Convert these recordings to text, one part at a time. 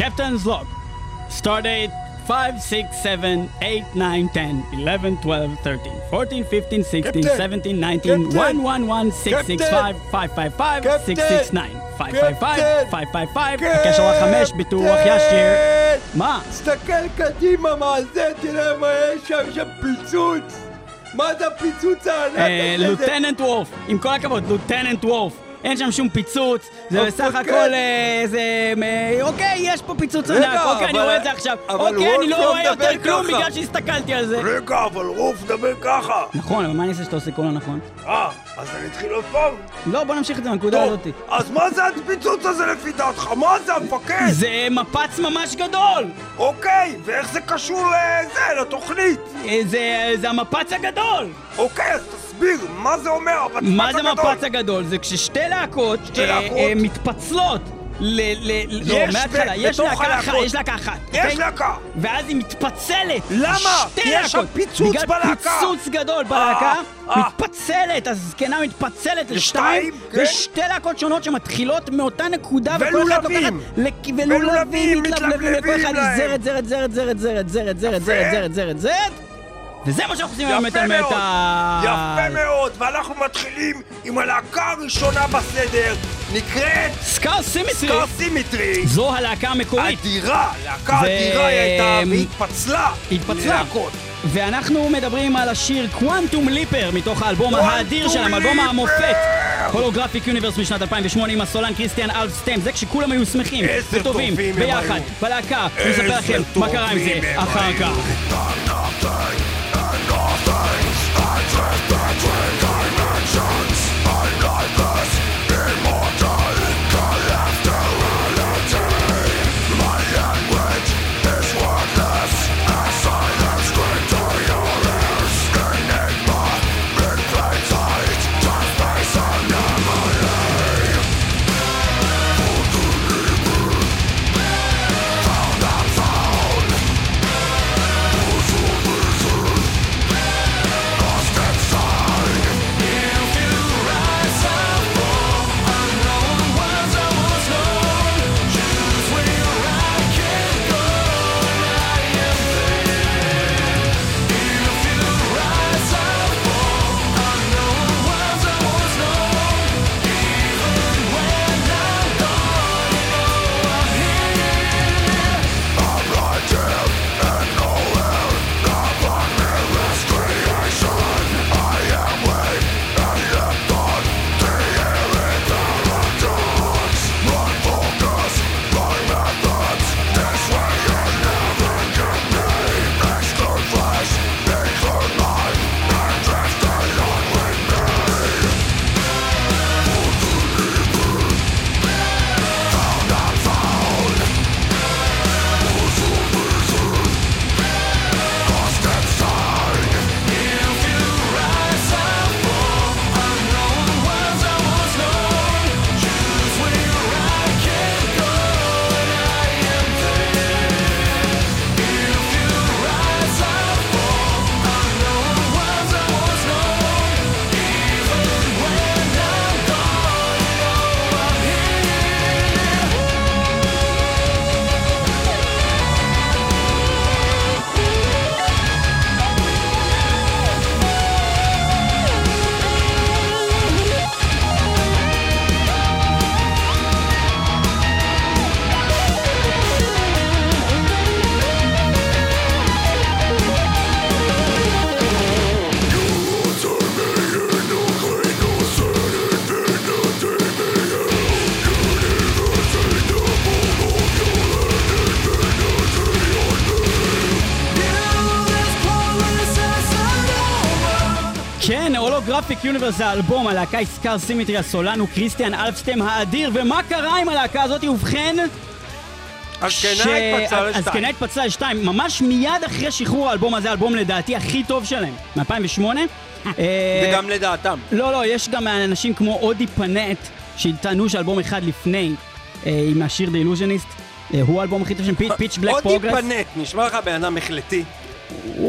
Captain's log. Stardate 5, 6, 7, 8, 9, 10, 11, 12, 13, 14, 15, 16, Captain! 17, 19, Captain! 1, 1, 1, 6, 6, Captain! 5, 5, 5, 5, 6, 6, 9, 5, 5, 5, Captain! 5, 5, 5, הקשר החמש, ביטוח ישיר. מה? תסתכל קדימה מה זה, תראה מה יש שם, שם פיצוץ! מה זה הפיצוץ הענק הזה? לוטננט וורף, עם כל הכבוד, לוטננט וורף. אין שם שום פיצוץ, זה בסך המפקד. הכל אה, זה... אה, אוקיי, יש פה פיצוץ ענק, אוקיי, אני רואה את זה עכשיו. אבל אוקיי, אני לא רואה מדבר יותר כלום. בגלל שהסתכלתי על זה. רגע, אבל רוף דבר ככה! נכון, אבל מה אני אעשה שאתה עושה כל הנכון? אה, אז אני אתחיל עוד פעם? לא, בוא נמשיך את זה מהנקודה הזאת. אז מה זה הפיצוץ הזה לפי דעתך? מה זה המפקד? זה מפץ ממש גדול! אוקיי, ואיך זה קשור לזה, לתוכנית? אה, זה, זה המפץ הגדול! אוקיי, אז תסביר, מה זה אומר המפץ מה זה הגדול? מפץ הגדול? זה כששתי להקות אה, להקות? אה, מתפצלות ל... ל... לא, מההתחלה, יש להקה אחת. יש להקה אחת. יש אוקיי? להקה! ואז היא מתפצלת. למה? שתי כי יש שם להקות. פיצוץ בגלל בלהקה. פיצוץ גדול בלהקה, אה. מתפצלת, הזקנה מתפצלת לשתיים, כן. ושתי להקות שונות שמתחילות מאותה נקודה, וכל אחת ולולבים. לוקחת, ולולבים ולולבים מתלבלבים, לכל מתלבלבים אחד להם. זרת, זרת, זרת, זרת, זרת, זרת, זרת, זרת, זרת, זרת, זרת, וזה מה שאנחנו עושים היום יפה מטאל מאוד, מטאל. יפה מאוד, ואנחנו מתחילים עם הלהקה הראשונה בסדר, נקראת Scar Symmetry. Scar Symmetry. זו הלהקה המקורית. אדירה, להקה אדירה היא הייתה, והתפצלה. התפצלה. ואנחנו מדברים על השיר קוואנטום ליפר מתוך האלבום האדיר שלהם, אלבום! המופת. הולוגרפיק יוניברס משנת 2008 עם הסולן קריסטיאן אלפסטם, זה כשכולם היו שמחים וטובים ביחד. בלהקה, נספר לכם מה קרה עם זה טובים And all things I drift Holographic Universe האלבום, הלהקה היא Scar Symmetry, הסולן הוא קריסטיאן אלפסטם האדיר, ומה קרה עם הלהקה הזאת? ובכן... הזקנה התפצלה לשתיים. הזקנה התפצלה לשתיים, ממש מיד אחרי שחרור האלבום הזה, האלבום לדעתי הכי טוב שלהם, מ-2008. וגם לדעתם. לא, לא, יש גם אנשים כמו אודי פנט, שטענו שאלבום אחד לפני, אה, עם השיר The Illusionist, אה, הוא האלבום הכי טוב שלהם, Pitch Black Progress. טיפנט, נשמע לך בן אדם החלטי.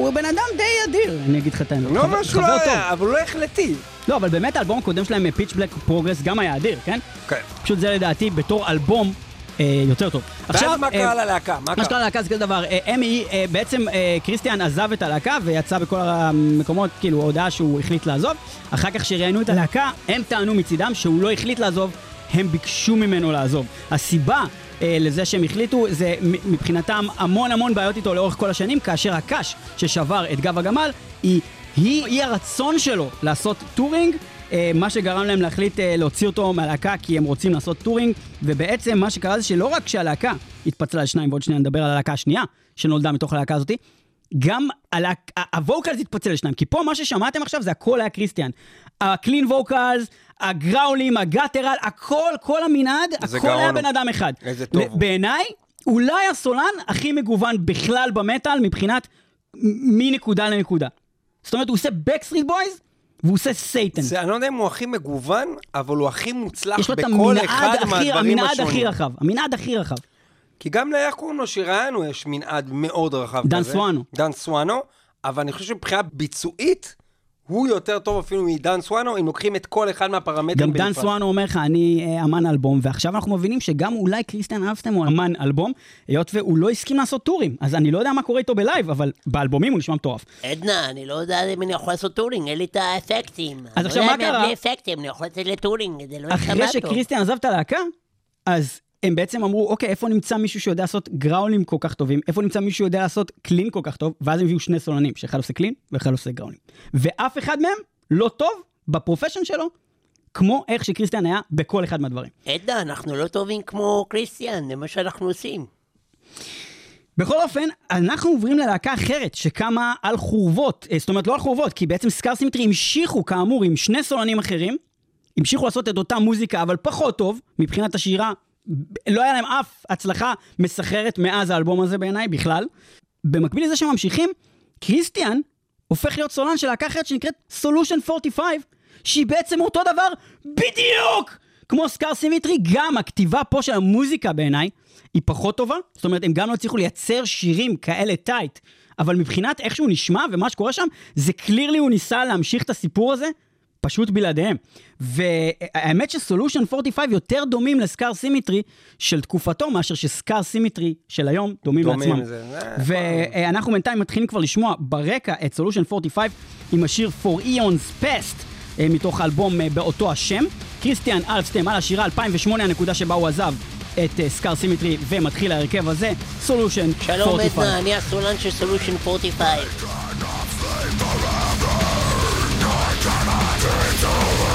הוא בן אדם די אדיר, אני אגיד לך את האמת. לא חבר לא טוב. היה, אבל הוא לא החלטי. לא, אבל באמת האלבום הקודם שלהם, Pitch Black Progress, גם היה אדיר, כן? כן. פשוט זה לדעתי בתור אלבום, אה, יותר טוב. ואז מה אה, קרה ללהקה? מה מה קרה? שקרה ללהקה זה כזה דבר, אה, אמי, אה, בעצם אה, קריסטיאן עזב את הלהקה ויצא בכל המקומות, כאילו, הודעה שהוא החליט לעזוב. אחר כך שראיינו את הלהקה, הם טענו מצידם שהוא לא החליט לעזוב, הם ביקשו ממנו לעזוב. הסיבה לזה שהם החליטו, זה מבחינתם המון המון בעיות איתו לאורך כל השנים, כאשר הקש ששבר את גב הגמל, היא, היא, היא הרצון שלו לעשות touring. אה, מה שגרם להם להחליט אה, להוציא אותו מהלהקה כי הם רוצים לעשות touring, ובעצם מה שקרה זה שלא רק שהלהקה התפצלה לשניים, ועוד שניה נדבר על הלהקה השנייה שנולדה מתוך הלהקה הזאתי, גם ה vocals התפצל לשניים, כי פה מה ששמעתם עכשיו זה הכל היה קריסטיאן. ה clean vocals, הגראולים, ה guttural, הכל, כל המנעד, הכל גאון היה. בן אדם אחד. איזה טוב. בעיניי, אולי הסולן הכי מגוון בכלל במטאל מבחינת מנקודה לנקודה. זאת אומרת, הוא עושה Backstreet Boys והוא עושה Satan. זה, אני לא יודע אם הוא הכי מגוון, אבל הוא הכי מוצלח בכל אחד הכי, מהדברים המנעד הכי השונים. רחב. המנעד הכי רחב. כי גם לאיך קוראים לו שראיינו יש מנעד מאוד רחב דן כזה. סואנו. דן סואנו, אבל אני חושב שמבחינה ביצועית, הוא יותר טוב אפילו מדן סואנו, אם לוקחים את כל אחד מהפרמטרים גם דן. סואנו אומר לך, אני אה, אמן אלבום, ועכשיו אנחנו מבינים שגם אולי קריסטיאן אלפסטם הוא אמן אלבום, היות והוא לא הסכים לעשות טורים. אז אני לא יודע מה קורה איתו ב live, אבל באלבומים הוא נשמע מטורף. עדנה, אני לא יודע אם אני יכול לעשות touring, אין לי את האפקטים. אז עכשיו מה אני לא יודע קרה? אם בלי אפקטים, אני יכול לצאת ל touring, זה לא אחרי יישמע טוב. שקריסטיאן עזב את הלהקה, אז הם בעצם אמרו, אוקיי, איפה נמצא מישהו שיודע לעשות גראולים כל כך טובים? איפה נמצא מישהו שיודע לעשות clean כל כך טוב? ואז הם הביאו שני סולנים, שאחד עושה clean ואחד עושה גראולים. ואף אחד מהם לא טוב ב profession שלו, כמו איך שקריסטיאן היה בכל אחד מהדברים. עדנה, אנחנו לא טובים כמו קריסטיאן, זה מה שאנחנו עושים. בכל אופן, אנחנו עוברים ללהקה אחרת שקמה על חורבות, אה, זאת אומרת לא על חורבות, כי בעצם סקאר סימטרי המשיכו כאמור עם שני סולנים אחרים, המשיכו לעשות את אותה מוזיקה אבל פחות טוב מבחינת השירה, לא היה להם אף הצלחה מסחררת מאז האלבום הזה בעיניי בכלל. במקביל לזה שהם ממשיכים, קריסטיאן הופך להיות סולן של להקה אחרת שנקראת Solution 45, שהיא בעצם אותו דבר בדיוק כמו Scar Symmetry, גם הכתיבה פה של המוזיקה בעיניי היא פחות טובה, זאת אומרת הם גם לא הצליחו לייצר שירים כאלה tight, אבל מבחינת איך שהוא נשמע ומה שקורה שם, זה clearly הוא ניסה להמשיך את הסיפור הזה, פשוט בלעדיהם. והאמת ש Solution 45 יותר דומים ל Scar Symmetry של תקופתו, מאשר ש Scar Symmetry של היום דומים דומים לעצמם. לזה, זה- ואנחנו בינתיים מתחילים כבר לשמוע ברקע את Solution 45 עם השיר For Eons Past אה, מתוך האלבום אה, באותו השם. קריסטיאן אלפסטם על השירה 2008 הנקודה שבה הוא עזב את אה, Scar Symmetry ומתחיל ההרכב הזה, Solution 45. שלום עדנה, אני הסולן של Solution 45. It's over!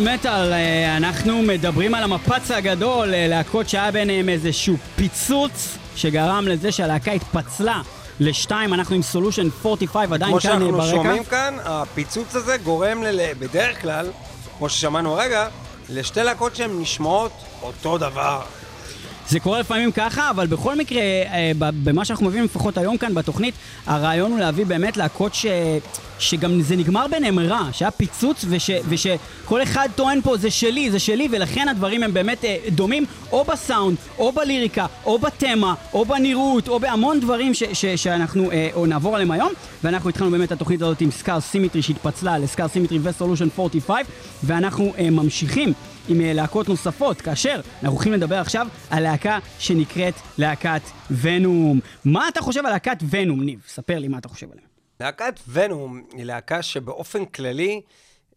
מטאל מטאל, אה, אנחנו מדברים על המפץ הגדול, אה, להקות שהיה ביניהם איזשהו פיצוץ שגרם לזה שהלהקה התפצלה לשתיים, אנחנו עם סולושן 45 עדיין כמו כאן אה, שאנחנו ברקע. שומעים כאן, הפיצוץ הזה גורם ל... בדרך כלל, כמו ששמענו הרגע, לשתי להקות שהן נשמעות אותו דבר. זה קורה לפעמים ככה, אבל בכל מקרה, אה, במה שאנחנו מביאים לפחות היום כאן בתוכנית, הרעיון הוא להביא באמת להקות ש... שגם זה נגמר ביניהם רע, שהיה פיצוץ וש... ושכל אחד טוען פה זה שלי, זה שלי, ולכן הדברים הם באמת אה, דומים או בסאונד, או בליריקה, או בתמה, או בנראות, או בהמון דברים ש... ש... שאנחנו אה, נעבור עליהם היום, ואנחנו התחלנו באמת את התוכנית הזאת עם Scar Symmetry שהתפצלה ל Scar Symmetry ו Solution 45, ואנחנו אה, ממשיכים. עם אה, להקות נוספות, כאשר אנחנו הולכים לדבר עכשיו על להקה שנקראת להקת ונום. מה אתה חושב על להקת ונום, ניב? ספר לי מה אתה חושב עליה. להקת ונום היא להקה שבאופן כללי,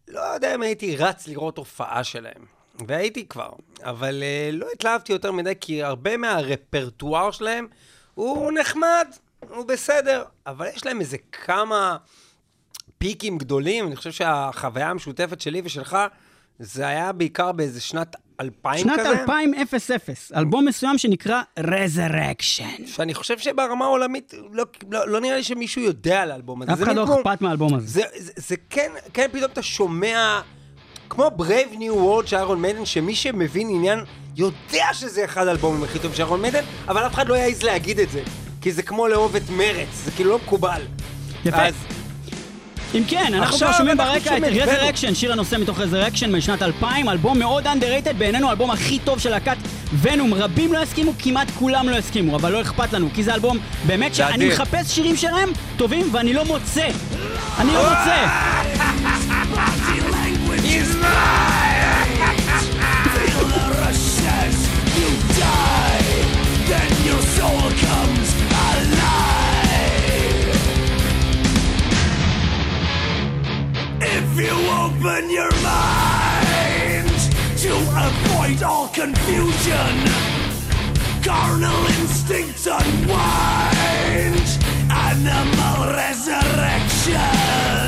לא יודע אם הייתי רץ לראות הופעה שלהם. והייתי כבר, אבל uh, לא התלהבתי יותר מדי, כי הרבה מהרפרטואר שלהם הוא נחמד, הוא בסדר, אבל יש להם איזה כמה פיקים גדולים. אני חושב שהחוויה המשותפת שלי ושלך, זה היה בעיקר באיזה שנת 2000 שנת כזה. 2000, אלבום מסוים שנקרא Resurrection. שאני חושב שברמה העולמית, לא, לא, לא נראה לי שמישהו יודע על האלבום הזה. אף זה אחד לא כמו- אכפת מהאלבום הזה. זה, זה, זה כן, כן פתאום אתה שומע, כמו Brave New World של איירון מיידן, שמי שמבין עניין יודע שזה אחד האלבומים הכי טובים של איירון מיידן, אבל אף אחד לא יעז להגיד את זה. כי זה כמו לאהוב את מרץ, זה כאילו לא מקובל. יפה. אז אם כן, אנחנו כבר שומעים ברקע את Resurrection, שיר הנושא מתוך Resurrection משנת 2000, אלבום מאוד underrated, בעינינו האלבום הכי טוב של להקת ונום. רבים לא יסכימו, כמעט כולם לא יסכימו, אבל לא אכפת לנו, כי זה אלבום באמת שאני. מחפש שירים שלהם טובים ואני לא מוצא. אני לא מוצא. If you open your mind to avoid all confusion, carnal instincts unwind, animal resurrection.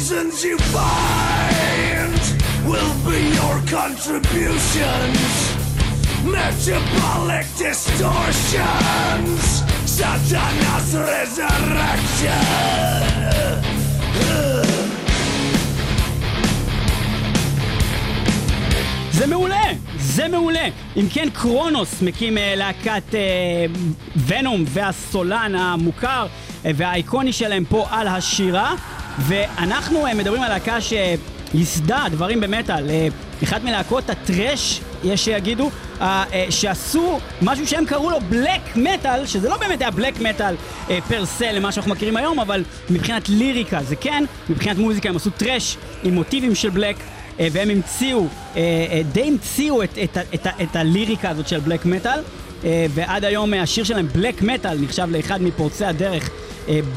Reasons you find will be your contributions. Metabolic distortions, Satanas resurrection. זה מעולה! זה מעולה! אם כן, קרונוס מקים אה, להקת אה, ונום והסולן המוכר אה, והאיקוני שלהם פה על השירה, ואנחנו אה, מדברים על להקה שייסדה דברים במטאל. אחת מלהקות הטרש, יש שיגידו, אה, אה, שעשו משהו שהם קראו לו בלק מטאל, שזה לא באמת היה בלק מטאל אה, פר סה למה שאנחנו מכירים היום, אבל מבחינת ליריקה זה כן, מבחינת מוזיקה הם עשו טרש עם מוטיבים של בלק. אה, והם המציאו, אה, אה, די המציאו את, את, את, ה- את הליריקה הזאת של בלק מטאל, ועד היום השיר שלהם, בלק מטאל, נחשב לאחד מפורצי הדרך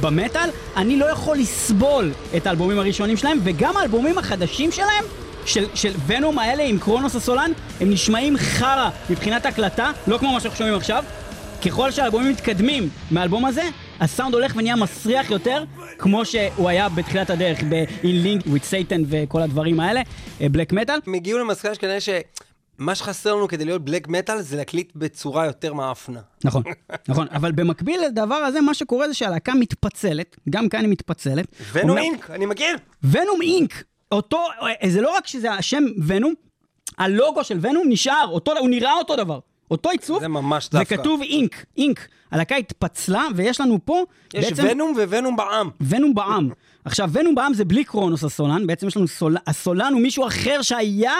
במטאל. אני לא יכול לסבול את האלבומים הראשונים שלהם, וגם האלבומים החדשים שלהם, של, של ונום האלה עם קרונוס הסולן, הם נשמעים חרא מבחינת הקלטה, לא כמו מה שאנחנו שומעים עכשיו. ככל שהאלבומים מתקדמים מהאלבום הזה, הסאונד הולך ונהיה מסריח יותר, כמו שהוא היה בתחילת הדרך ב-In Link with Satan וכל הדברים האלה, בלק מטאל. הם הגיעו למסקנה שכנראה שמה שחסר לנו כדי להיות בלק מטאל זה להקליט בצורה יותר מאפנה. נכון, נכון, אבל במקביל לדבר הזה, מה שקורה זה שהלהקה מתפצלת, גם כאן היא מתפצלת. ונום אינק, אני מכיר. ונום אינק, אותו, אה, זה לא רק שזה השם ונום, הלוגו של ונום נשאר, אותו, הוא נראה אותו דבר. אותו עיצוב, זה ממש דווקא. וכתוב אינק, אינק. הלהקה התפצלה, ויש לנו פה יש בעצם ונום וונום בעם. ונום בעם. עכשיו, ונום בעם זה בלי קרונוס הסולן, בעצם יש לנו סול... הסולן הוא מישהו אחר שהיה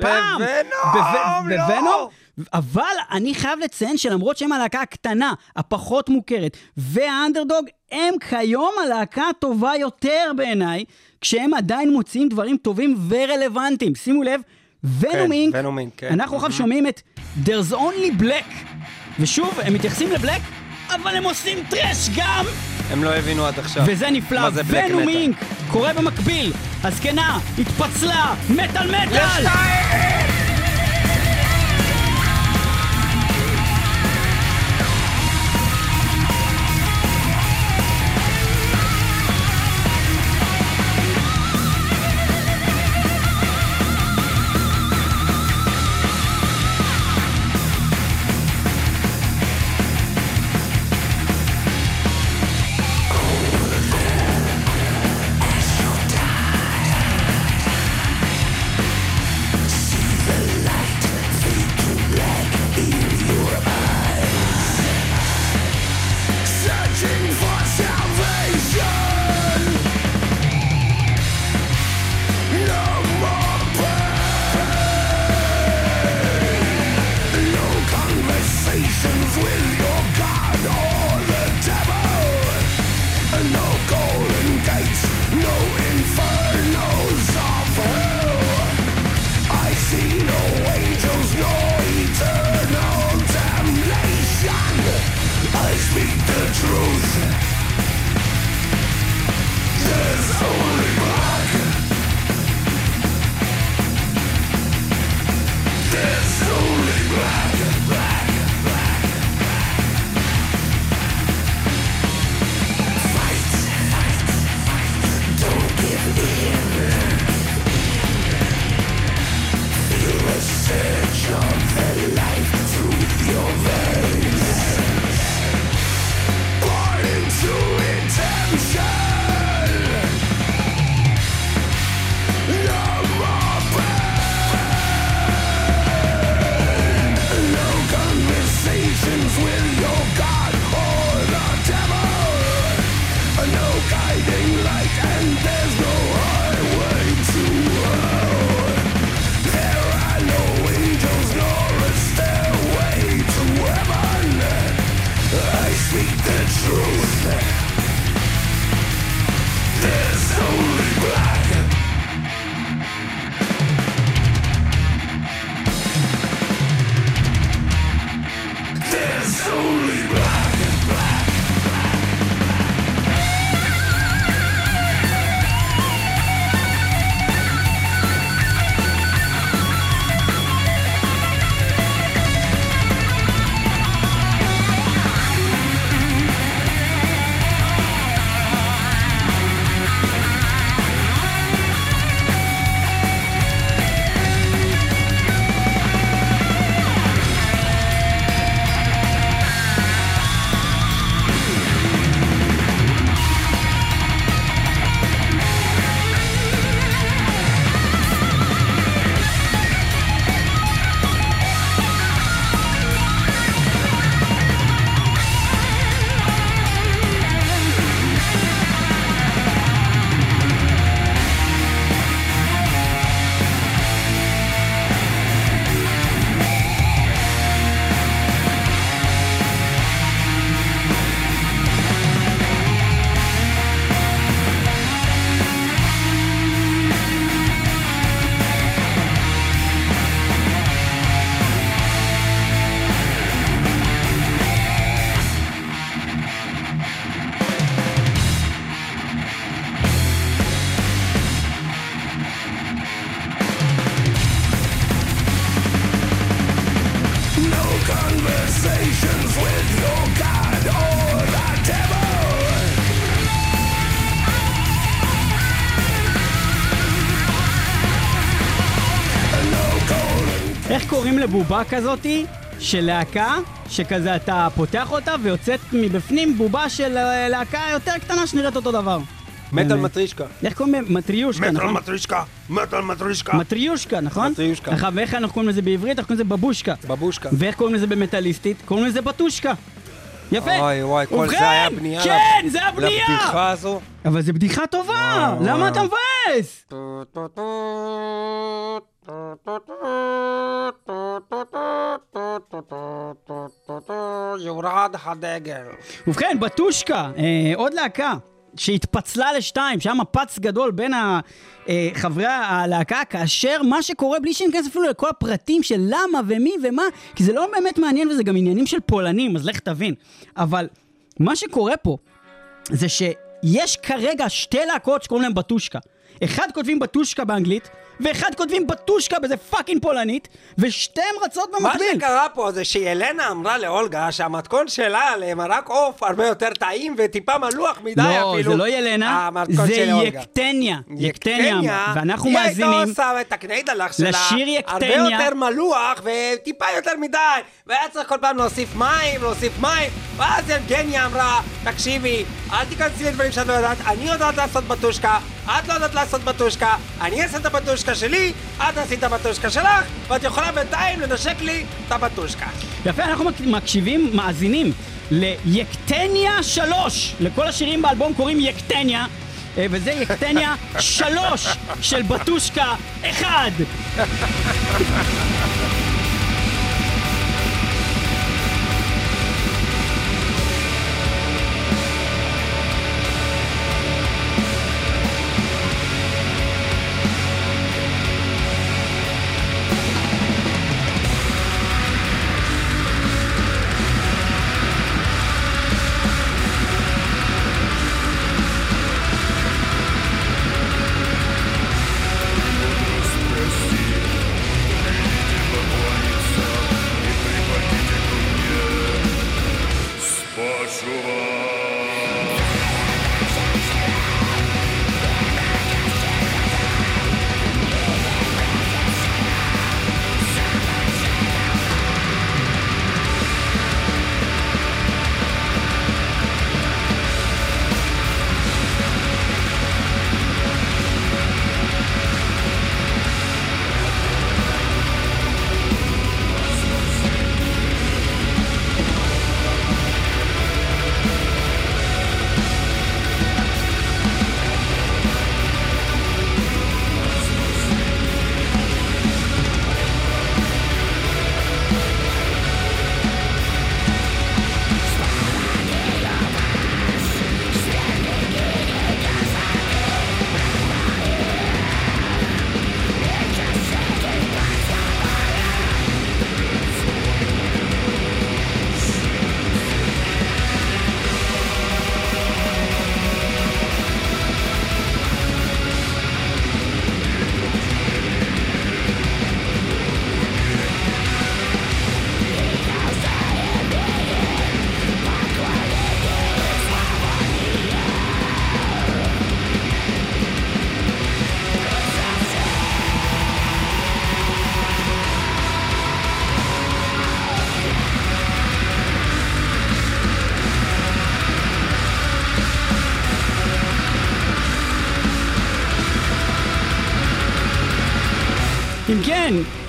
פעם. בוונום, בו- לא. בוונום, אבל אני חייב לציין שלמרות שהם הלהקה הקטנה, הפחות מוכרת, והאנדרדוג, הם כיום הלהקה הטובה יותר בעיניי, כשהם עדיין מוציאים דברים טובים ורלוונטיים. שימו לב, ונום אינק, ונום אינק, כן. אנחנו עכשיו שומעים את There's Only Black, ושוב, הם מתייחסים לבלק, אבל הם עושים טרש גם! הם לא הבינו עד עכשיו. וזה נפלא, ונום מטאל. אינק, קורה במקביל, הזקנה, התפצלה, מטאל מטאל! Searching לבובה כזאתי, של להקה, שכזה אתה פותח אותה ויוצאת מבפנים בובה של אה, להקה יותר קטנה שנראית אותו דבר. מטאל באמת. מטרישקה. איך קוראים להם? מטריושקה, מטל נכון? מטרישקה, מטל מטרישקה. מטריושקה, נכון? מטריושקה. ואיך אנחנו קוראים לזה בעברית? אנחנו קוראים לזה בבושקה. בבושקה. ואיך קוראים לזה במטאליסטית? קוראים לזה בטושקה. יפה. וואי וואי, כל זה היה בנייה כן, זה הבנייה! לבדיחה הזו. אבל זה בדיחה טובה, למה אתה מבאס? יורד הדגל. ובכן, בטושקה, אה, עוד להקה שהתפצלה לשתיים, שהיה מפץ גדול בין אה, חברי הלהקה, כאשר מה שקורה, בלי שניכנס אפילו לכל הפרטים של למה ומי ומה, כי זה לא באמת מעניין וזה גם עניינים של פולנים, אז לך תבין. אבל מה שקורה פה, זה שיש כרגע שתי להקות שקוראים להם בטושקה. אחד כותבים בטושקה באנגלית, ואחד כותבים בטושקה בזה פאקינג פולנית, ושתיהן רצות מה במקביל. שקרה פה זה שילנה אמרה לאולגה שהמתכון שלה למרק עוף הרבה יותר טעים וטיפה מלוח מדי לא, אפילו. זה לא ילנה, זה. יקטניה. יקטניה, ואנחנו היא מאזינים. הייתה עושה את הקניידלח שלה, לשיר הרבה יקטניה. יותר מלוח וטיפה יותר מדי, והיה צריך כל פעם להוסיף מים, להוסיף מים, ואז יבגניה אמרה, תקשיבי, אל תיכנסי לדברים שאת לא יודעת, אני יודעת לעשות בטושקה, את לא יודעת לעשות בטושקה, אני אעשה את הבטושקה שלי, את תעשי את הבטושקה שלך, ואת יכולה בינתיים לנשק לי את הבטושקה. יפה, אנחנו מק- מקשיבים, מאזינים ליקטניה 3. לכל השירים באלבום קוראים יקטניה, אה, וזה יקטניה 3 של בטושקה 1.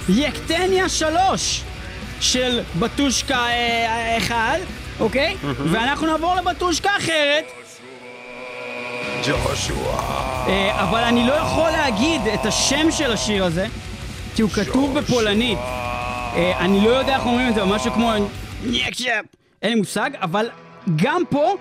יקטניה 3 של בטושקה אה, אחד, אוקיי? ואנחנו נעבור לבטושקה אחרת. ג'ושוע. אה, אבל אני לא יכול להגיד את השם של השיר הזה, כי הוא כתוב בפולנית. אה, אני לא יודע איך אומרים את זה, משהו כמו... אין לי מושג, אבל גם פה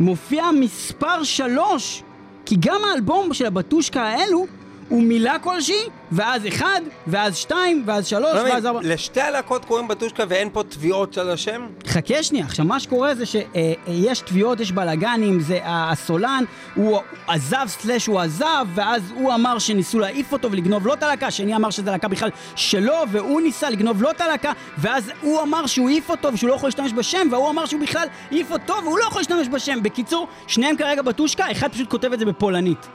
מופיע מספר שלוש, כי גם האלבום של הבטושקה האלו הוא מילה כלשהי, ואז אחד, ואז שתיים, ואז שלוש, לא ואז ארבע. לשתי הלהקות קוראים בטושקה ואין פה תביעות של השם? חכה שנייה, עכשיו מה שקורה זה שיש תביעות, יש בלאגנים, זה הסולן, הוא עזב סלאש הוא עזב, ואז הוא אמר שניסו להעיף אותו ולגנוב לו את הלהקה, השני אמר שזו להקה בכלל שלו, והוא ניסה לגנוב לו את הלהקה, ואז הוא אמר שהוא העיף אותו ושהוא לא יכול להשתמש בשם, והוא אמר שהוא בכלל העיף אותו והוא לא יכול להשתמש בשם. בקיצור, שניהם כרגע בטושקה, אחד פשוט כותב את זה בפולנית.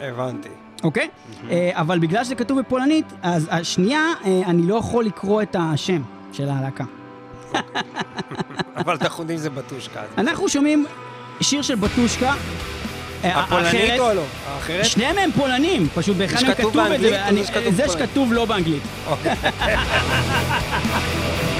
הבנתי. אוקיי? אה, אבל בגלל שזה כתוב בפולנית, אז השנייה, אה, אני לא יכול לקרוא את השם של הלהקה. אבל אנחנו יודעים שזה בטושקה. אנחנו שומעים שיר של בטושקה. אה, הפולנית או לא? האחרת? שניהם הם פולנים, פשוט באחד מהם כתוב את זה, זה שכתוב לא באנגלית.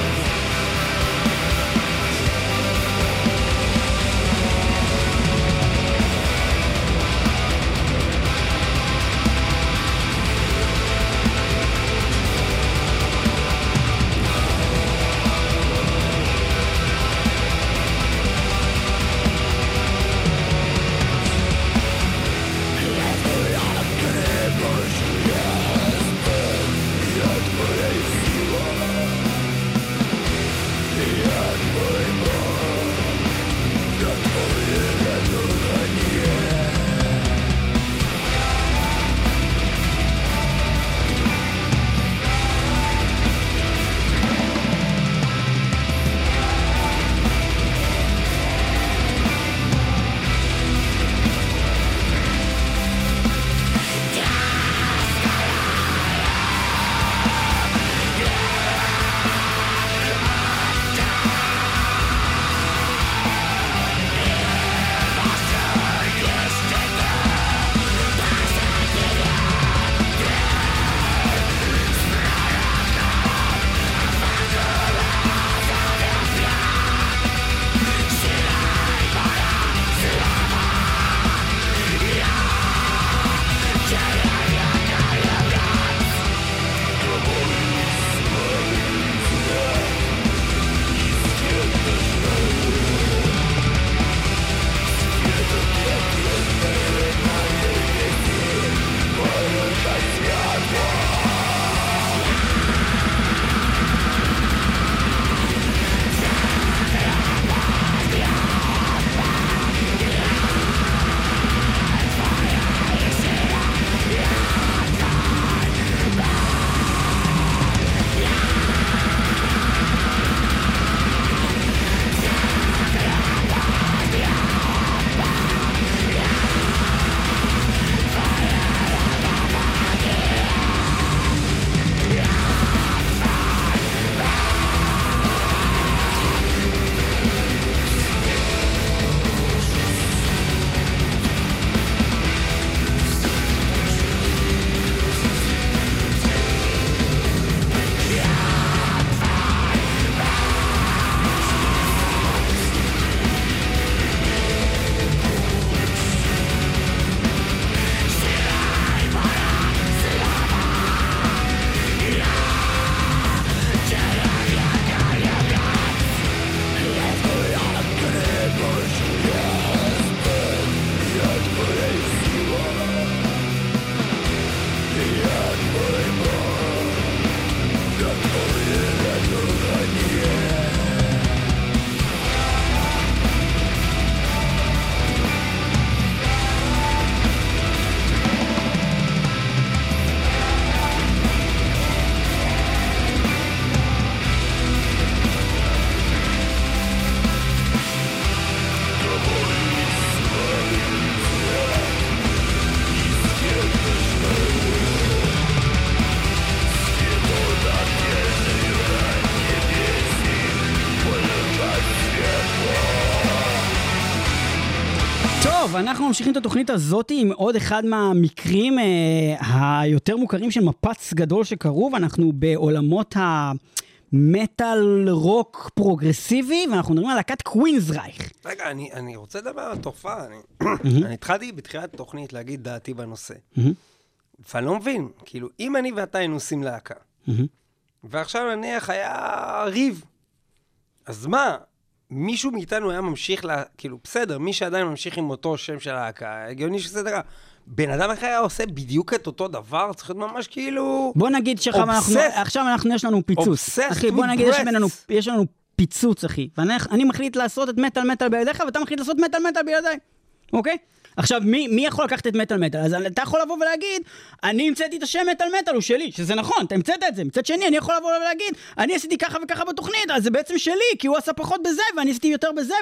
אנחנו ממשיכים את התוכנית הזאת עם עוד אחד מהמקרים אה, היותר מוכרים של מפץ גדול שקרו, ואנחנו בעולמות המטאל רוק פרוגרסיבי, ואנחנו מדברים על להקת Queensryche. רגע, אני, אני רוצה לדבר על התופעה. אני, אני התחלתי בתחילת התוכנית להגיד דעתי בנושא. ואני לא מבין, כאילו, אם אני ואתה היינו עושים להקה, ועכשיו נניח היה ריב, אז מה, מישהו מאיתנו היה ממשיך, לה, כאילו, בסדר, מי שעדיין ממשיך עם אותו שם של הלהקה, הגיוני שזה דבר. בן אדם אחר היה עושה בדיוק את אותו דבר, צריך להיות ממש כאילו... בוא נגיד שעכשיו אנחנו, יש לנו פיצוץ. אחי, בוא נגיד, יש. בינינו, יש לנו פיצוץ, אחי. ואני אני מחליט לעשות את מטאל מטאל בידיך, ואתה מחליט לעשות מטאל מטאל בידיי, אוקיי? עכשיו, מי, מי יכול לקחת את מטאל מטאל? אז אתה יכול לבוא ולהגיד, אני המצאתי את השם מטאל מטאל, הוא שלי, שזה נכון, אתה המצאת את זה. מצד שני, אני יכול לבוא ולהגיד, אני עשיתי ככה וככה בתוכנית, אז זה בעצם שלי, כי הוא עשה פחות בזה, ואני עשיתי יותר בזה,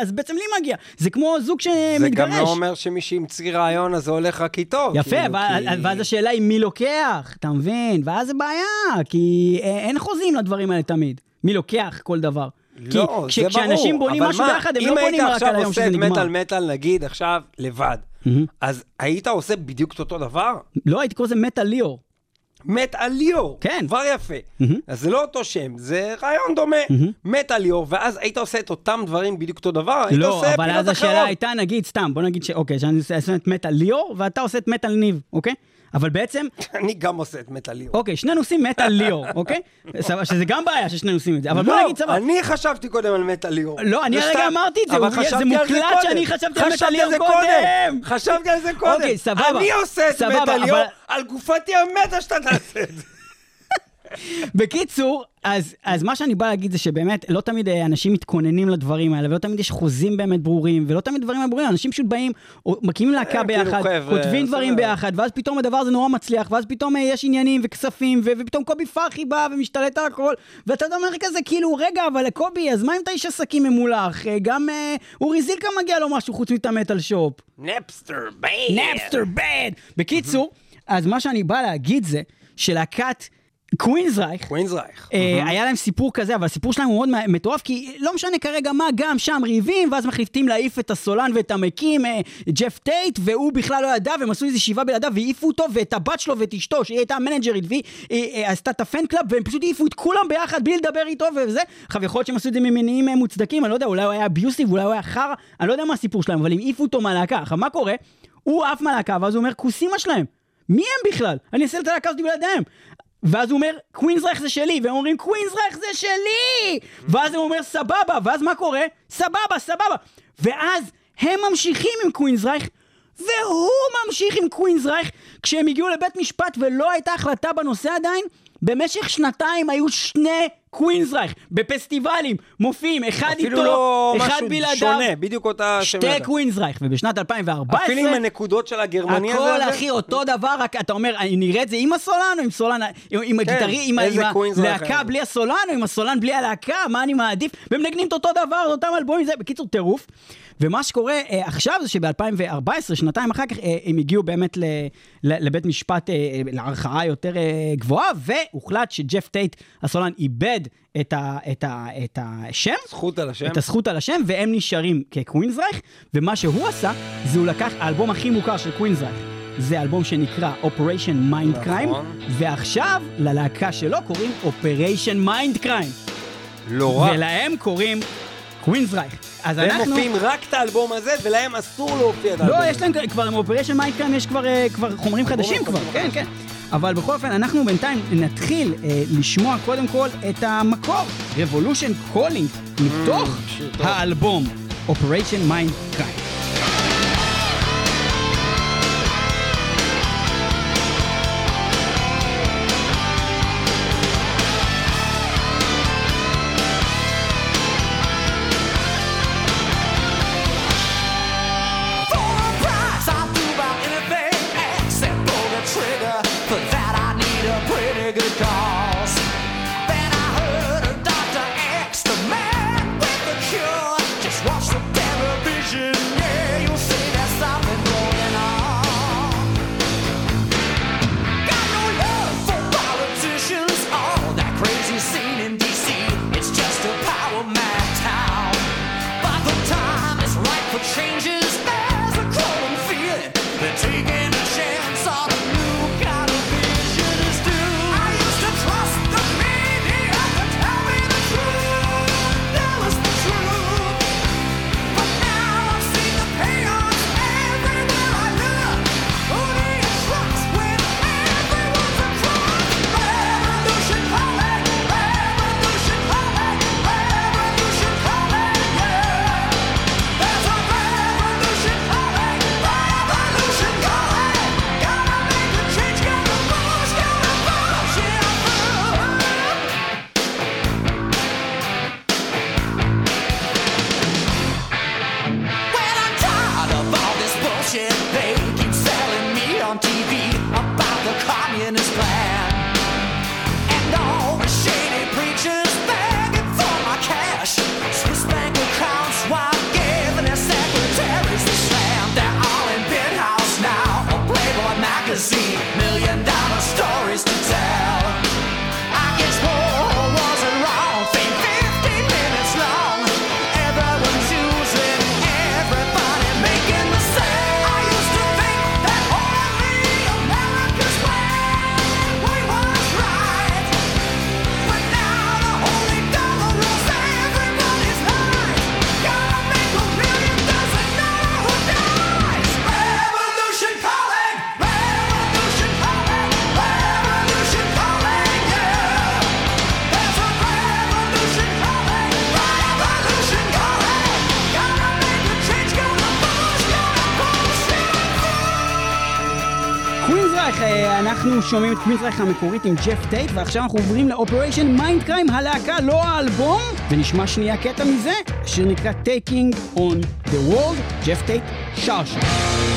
אז בעצם לי מגיע. זה כמו זוג זה שמתגרש. גם לא אומר שמי שהמציא רעיון, אז זה הולך רק איתו. יפה, כאילו, כי- ואז השאלה היא מי לוקח, אתה מבין? ואז זה בעיה, כי אין חוזים לדברים האלה תמיד. מי לוקח כל דבר. לא, כי זה כש- כשאנשים ברור, בונים אבל משהו מה, ביחד, הם לא בונים רק על היום שזה אם היית נגמר. עכשיו עושה מטאל מטאל, נגיד, עכשיו, לבד, אז היית עושה בדיוק את אותו דבר? לא, הייתי קורא לזה מטאל ליאור. מטאל ליאור. כן. כבר יפה. אז זה לא אותו שם, זה רעיון דומה. מטאל ליאור, ואז היית עושה את אותם דברים בדיוק אותו דבר, היית לא, עושה אבל פינות אז השאלה אחרות. הייתה, נגיד, סתם, בוא נגיד ש... אוקיי, שאני עושה עושה את מטאל ליאור, ואתה עושה את מטאל ניב, אוקיי? אבל בעצם, אני גם עושה את מטאל ליאור. אוקיי, שנינו עושים מטאל ליאור, אוקיי? סבבה, שזה גם בעיה ששנינו עושים את זה, אבל בוא לא, נגיד סבבה. אני חשבתי קודם על מטאל ליאור. לא, אני הרגע. אמרתי את זה, זה מוקלט. שאני חשבתי על מטאל ליאור קודם. חשבתי על זה קודם. אוקיי, סבבה. אני עושה את מטאל ליאור, על גופתי המתה שאתה תעשה את זה. בקיצור, אז, אז מה שאני בא להגיד זה שבאמת, לא תמיד אה, אנשים מתכוננים לדברים האלה, ולא תמיד יש חוזים באמת ברורים, ולא תמיד דברים ברורים, אנשים פשוט באים, מקימים להקה אה, כאילו, ביחד, כותבים דברים ביחד, ואז פתאום הדבר הזה נורא מצליח, ואז פתאום אה, יש עניינים וכספים, ופתאום קובי פרחי בא ומשתלט על הכל, ואתה אומר כזה, כאילו, רגע, אבל קובי, אז מה אם אתה איש עסקים ממולח? גם אורי זילקה מגיע לו משהו חוץ מאת המטאל שופ. נפסטר, ביי. נפסטר בד! בקיצור, אז מה שאני בא להגיד זה, שלהקת Queensryche, Queensryche. אה, היה להם סיפור כזה, אבל הסיפור שלהם הוא מאוד מטורף, כי לא משנה כרגע מה, גם שם ריבים, ואז מחליטים להעיף את הסולן ואת המקים, אה, ג'ף טייט, והוא בכלל לא ידע, והם עשו איזה הצבעה בלעדיו, והעיפו אותו, ואת הבת שלו ואת אשתו, שהיא הייתה המנג'רית, והיא אה, אה, עשתה את ה fan club, והם פשוט העיפו את כולם ביחד בלי לדבר איתו וזה. עכשיו, יכול להיות שהם עשו את זה ממניעים מוצדקים, אני לא יודע, אולי הוא היה abusive, אולי הוא היה חרא, אני לא יודע מה הסיפור שלהם, אבל הם העיפו אותו מהלהקה. עכשיו, מה קורה? הוא עף מהלהקה, ואז הוא אומר, כוס אמא שלהם. מי הם בכלל? אני אעשה את הלהקה הזאת בלעדיהם. ואז הוא אומר, קווינזרייך זה שלי, והם אומרים, קווינזרייך זה שלי! ואז הוא אומר, סבבה, ואז מה קורה? סבבה, סבבה. ואז הם ממשיכים עם קווינזרייך, והוא ממשיך עם קווינזרייך, כשהם הגיעו לבית משפט ולא הייתה החלטה בנושא עדיין, במשך שנתיים היו שני קווינזרייך, בפסטיבלים, מופיעים, אחד איתו, אפילו לא אחד משהו בלעדיו. שונה, בדיוק אותה שתי ידע. קווינזרייך, ובשנת 2014... אפילו עם הנקודות של הגרמני הזה. הכל? אחי אותו דבר, רק אתה אומר, אני נראה את זה עם הסולן או עם סולן, עם- עם הגיטרי, עם זה הלהקה. בלי הסולן או עם הסולן בלי הלהקה, מה אני מעדיף? והם מנגנים את אותו דבר, את אותם אלבומים, זה בקיצור טירוף. ומה שקורה אה, עכשיו זה שב-2014, שנתיים אחר כך, אה, הם הגיעו באמת ל, ל, לבית משפט, אה, לערכאה יותר אה, גבוהה, והוחלט שג'ף טייט, הסולן, איבד את, ה, את, ה, את השם. זכות על השם. את הזכות על השם, והם נשארים כקווינזרייך, ומה שהוא עשה, זה הוא לקח, האלבום הכי מוכר של קווינזרייך, זה אלבום שנקרא Operation Mind Crime, נכון. ועכשיו ללהקה שלו קוראים Operation Mind Crime, לא רע. ולהם קוראים קווינזרייך. אז והם אנחנו... מופיעים רק את האלבום הזה, ולהם אסור להופיע את האלבום לא, הזה. יש להם כבר עם Operation Mind Crime יש כבר, אה, כבר חומרים חדשים כבר, כן, כן. אבל בכל אופן, אנחנו בינתיים נתחיל אה, לשמוע קודם כל את המקור, Revolution Calling, מתוך טוב. האלבום Operation Mind Crime. אנחנו שומעים את Queensryche המקורית עם ג'ף טייט, ועכשיו אנחנו עוברים ל Operation Mindcrime, הלהקה, לא האלבום, ונשמע שנייה קטע מזה, השיר נקרא Taking on the World, ג'ף טייט שר שם.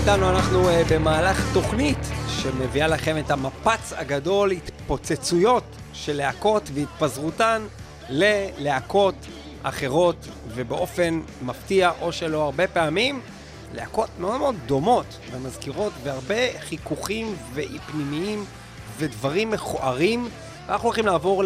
איתנו, אנחנו uh, במהלך תוכנית שמביאה לכם את המפץ הגדול, התפוצצויות של להקות והתפזרותן ללהקות אחרות, ובאופן מפתיע או שלא הרבה פעמים, להקות מאוד מאוד דומות ומזכירות, והרבה חיכוכים פנימיים ודברים מכוערים. אנחנו הולכים לעבור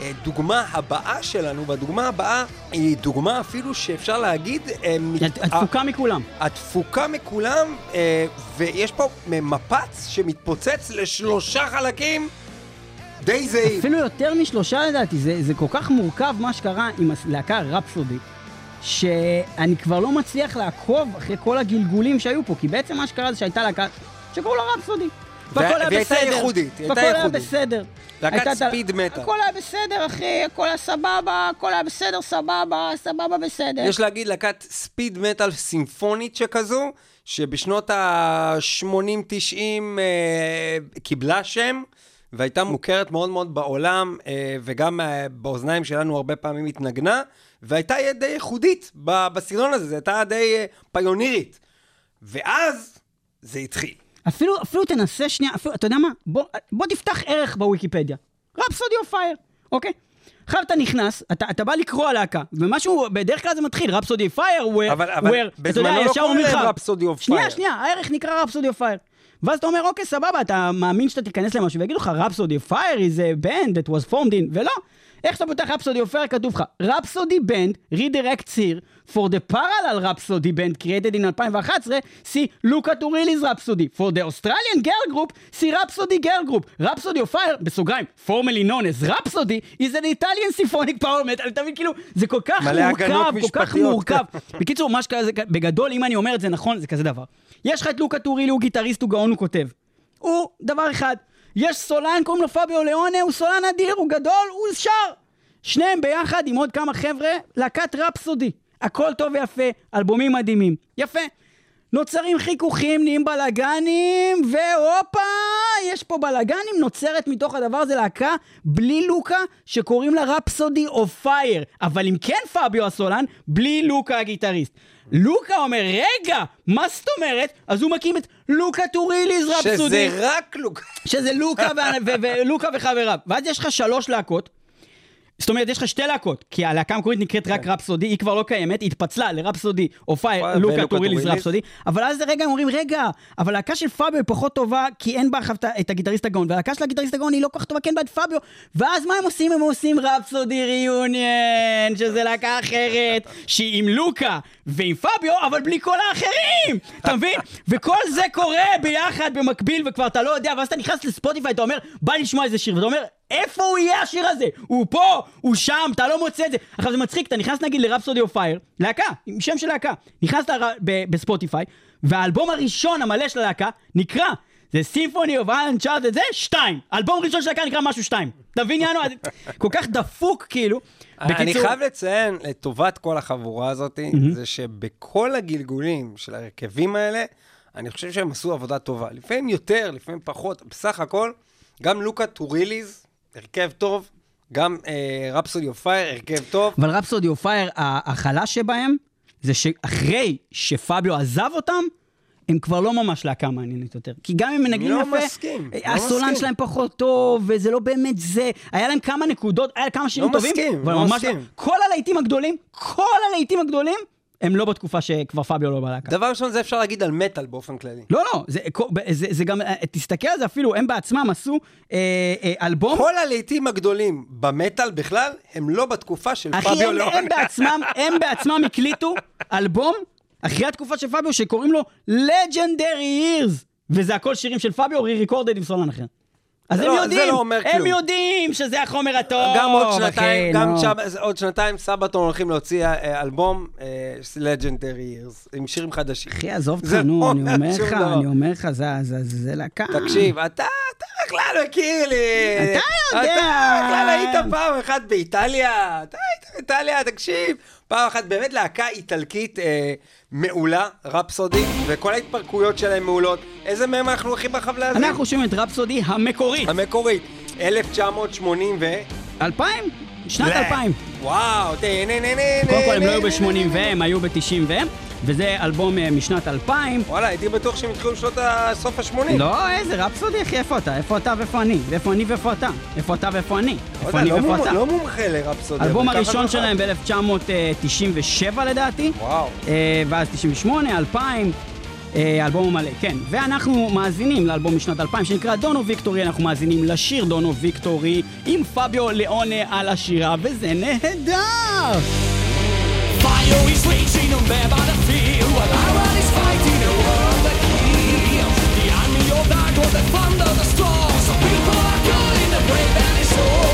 לדוגמה הבאה שלנו, והדוגמה הבאה היא דוגמה אפילו שאפשר להגיד... אה, התפוקה מכולם. התפוקה מכולם, אה, ויש פה מפץ שמתפוצץ לשלושה חלקים די זהים. אפילו יותר משלושה לדעתי, זה, זה כל כך מורכב מה שקרה עם הלהקה רפסודי, שאני כבר לא מצליח לעקוב אחרי כל הגלגולים שהיו פה, כי בעצם מה שקרה זה שהייתה להקה שקראו לה רפסודי. והכל היה והיא הייתה בסדר. ייחודית, היא והכל הייתה היה ייחודית. בסדר. להקת הייתה ספיד מטאל. הכל היה בסדר, אחי, הכל היה סבבה, הכל היה בסדר, סבבה, סבבה, בסדר. יש להגיד להקת ספיד מטאל סימפונית שכזו, שבשנות ה-80-90 אה, קיבלה שם, והייתה מוכרת מאוד מאוד בעולם, אה, וגם אה, באוזניים שלנו הרבה פעמים התנגנה, והייתה די ייחודית בסגנון הזה, זו הייתה די אה, פיונירית. ואז זה התחיל. אפילו, אפילו תנסה שנייה, אפילו, אתה יודע מה? בוא, בוא תפתח ערך בוויקיפדיה. רפסודי אוף פייר, אוקיי? עכשיו אתה נכנס, אתה, אתה בא לקרוא הלהקה, ומשהו, בדרך כלל זה מתחיל, Rhapsody Fire, where, אבל- אבל בזמנו לא קוראים להם לך, Rhapsody of שנייה. שנייה, הערך נקרא Rhapsody of Fire. ואז אתה אומר, אוקיי, סבבה, אתה מאמין שאתה תיכנס למשהו ויגידו לך, Rhapsody Fire is a band that was formed in, ולא. איך שאתה פותח Rhapsody of Fire, כתוב לך, Rhapsody band, redirects here, for the parallel Rhapsody band created in 2011, see Luca Turilli's Rhapsody, for the Australian girl group, see Rhapsody girl group, of Fire, בסוגריים, formerly known as Rhapsody, is an Italian symphonic power metal, אתה מבין, כאילו, זה כל כך מורכב, כל כך. מורכב. בקיצור, מה שקרה זה, כ- בגדול, אם אני אומר את זה נכון, זה כזה דבר. יש לך את לוקה טורילי, הוא גיטריסט, הוא גאון, הוא כותב. הוא דבר אחד. יש סולן, קוראים לו פביו ליאונה, הוא סולן אדיר, הוא גדול, הוא שר. שניהם ביחד עם עוד כמה חבר'ה, להקת רפסודי. הכל טוב ויפה, אלבומים מדהימים. יפה. נוצרים חיכוכים, נהיים בלאגנים, והופה, יש פה בלאגנים, נוצרת מתוך הדבר הזה להקה בלי לוקה, שקוראים לה Rhapsody of Fire. אבל אם כן פביו הסולן, בלי לוקה הגיטריסט. לוקה אומר, רגע, מה זאת אומרת? אז הוא מקים את Luca Turilli's Rhapsody. שזה רק לוק... שזה לוקה, ו- ו- ולוקה וחבריו. ואז יש לך שלוש להקות. זאת אומרת, יש לך שתי להקות, כי הלהקה המקורית נקראת רק Rhapsody, היא כבר לא קיימת, היא התפצלה ל Rhapsody of Fire, Luca Turilli's Rhapsody, אבל אז רגע הם אומרים, רגע, אבל להקה של פאביו היא פחות טובה, כי אין בה את- הגיטריסט הגאון, והלהקה של הגיטריסט הגאון היא לא כל כך טובה, כי אין בה את פאביו, ואז מה הם עושים? הם עושים Rhapsody Reunion, שזה להקה אחרת, שהיא עם לוקה ועם פאביו, אבל בלי כל האחרים, אתה מבין? וכל זה קורה ביחד, במקביל, וכבר אתה לא יודע, ואז אתה נכנס לספוטיפיי, אתה אומר, בא לשמוע איזה שיר, ואתה אומר, איפה הוא יהיה השיר הזה? הוא פה, הוא שם, אתה לא מוצא את זה. עכשיו זה מצחיק, אתה נכנס נגיד ל Rhapsody of Fire, להקה, עם שם של להקה. נכנסת לר- ב- בספוטיפיי, והאלבום הראשון המלא של הלהקה נקרא זה Symphony of Enchanted Lands שתיים. אלבום ראשון של להקה נקרא משהו שתיים. אתה מבין, יענו? כל כך דפוק, כאילו. אני בקיצור- חייב לציין, לטובת כל החבורה הזאת, זה שבכל הגלגולים של ההרכבים האלה, אני חושב שהם עשו עבודה טובה. לפעמים יותר, לפעמים פחות, בסך הכל, גם Luca Turilli's, הרכב טוב, גם Rhapsody of Fire, הרכב טוב. אבל Rhapsody of Fire, החלש שבהם, זה שאחרי שפביו עזב אותם, הם כבר לא ממש להקה מעניינת יותר. כי גם אם מנגנים לא יפה, מסכים, לא הסולן מסכים. שלהם פחות טוב, וזה לא באמת זה. היה להם כמה נקודות, היה להם כמה שירים לא טובים, מסכים, לא ממש מסכים. כל הלהיטים הגדולים, כל הלהיטים הגדולים, הם לא בתקופה שכבר פביו לא בלהקה. דבר ראשון, זה אפשר להגיד על מטאל באופן כללי. לא, לא, זה, זה, זה גם, אה, תסתכל על זה אפילו, הם בעצמם עשו אה, אה, אלבום. כל הלהיטים הגדולים במטאל בכלל, הם לא בתקופה של אחי, פביו הם, ליאון. הם בעצמם, הם בעצמם הקליטו אלבום אחרי התקופה של פביו שקוראים לו Legendary Years, וזה הכל שירים של פביו re-recorded עם סולן אחר. אז הם לא- זה יודעים, לא אומר הם כלום. יודעים שזה החומר הטוב. גם עוד שנתיים, אחי, גם עוד שנתיים סבתון הולכים להוציא אה, אלבום אה, Legendary Years, עם שירים חדשים. אחי, עזוב אותך, נו, לא אני אומר לך. אני אומר לך, זה- זה זה להקה. תקשיב, אתה, אתה בכלל מכיר לי. אתה יודע. אתה בכלל היית פעם אחת באיטליה. אתה היית באיטליה, תקשיב. פעם אחת באמת להקה איטלקית אה, מעולה, רפסודי, וכל ההתפרקויות שלהם מעולות. איזה מהם אנחנו הולכים בחבלה הזאת? אנחנו שומעים את רפסודי המקורית. המקורית, 1980 ו... 2000? שנת 2000. וואו, נה נה נה קודם כל הם לא היו נה, ב-80 נה. והם היו ב-90 והם, וזה אלבום אה, משנת 2000. וואלה, הייתי בטוח שהם התחילו בשנות סוף ה-80. לא, איזה רפסודי, אחי, איפה אתה? איפה אתה ואיפה אני? ואיפה אני ואיפה אתה? איפה אתה ואיפה אני? איפה אני לא ואיפה אתה? לא מומחה לרפסודי. האלבום ככה הראשון שלהם ב-1997 לדעתי, וואו. אה, ואז 98, 2000, אה, האלבום המלא, כן. ואנחנו מאזינים לאלבום משנת 2000 שנקרא דונו ויקטורי, אנחנו מאזינים לשיר דונו ויקטורי עם פביו ליאונה על השירה, וזה נהדר! Fire is raging on there by the field While Iron is fighting a war on the heel The army of dark or the thunder, the strong Some people are calling the brave and the soul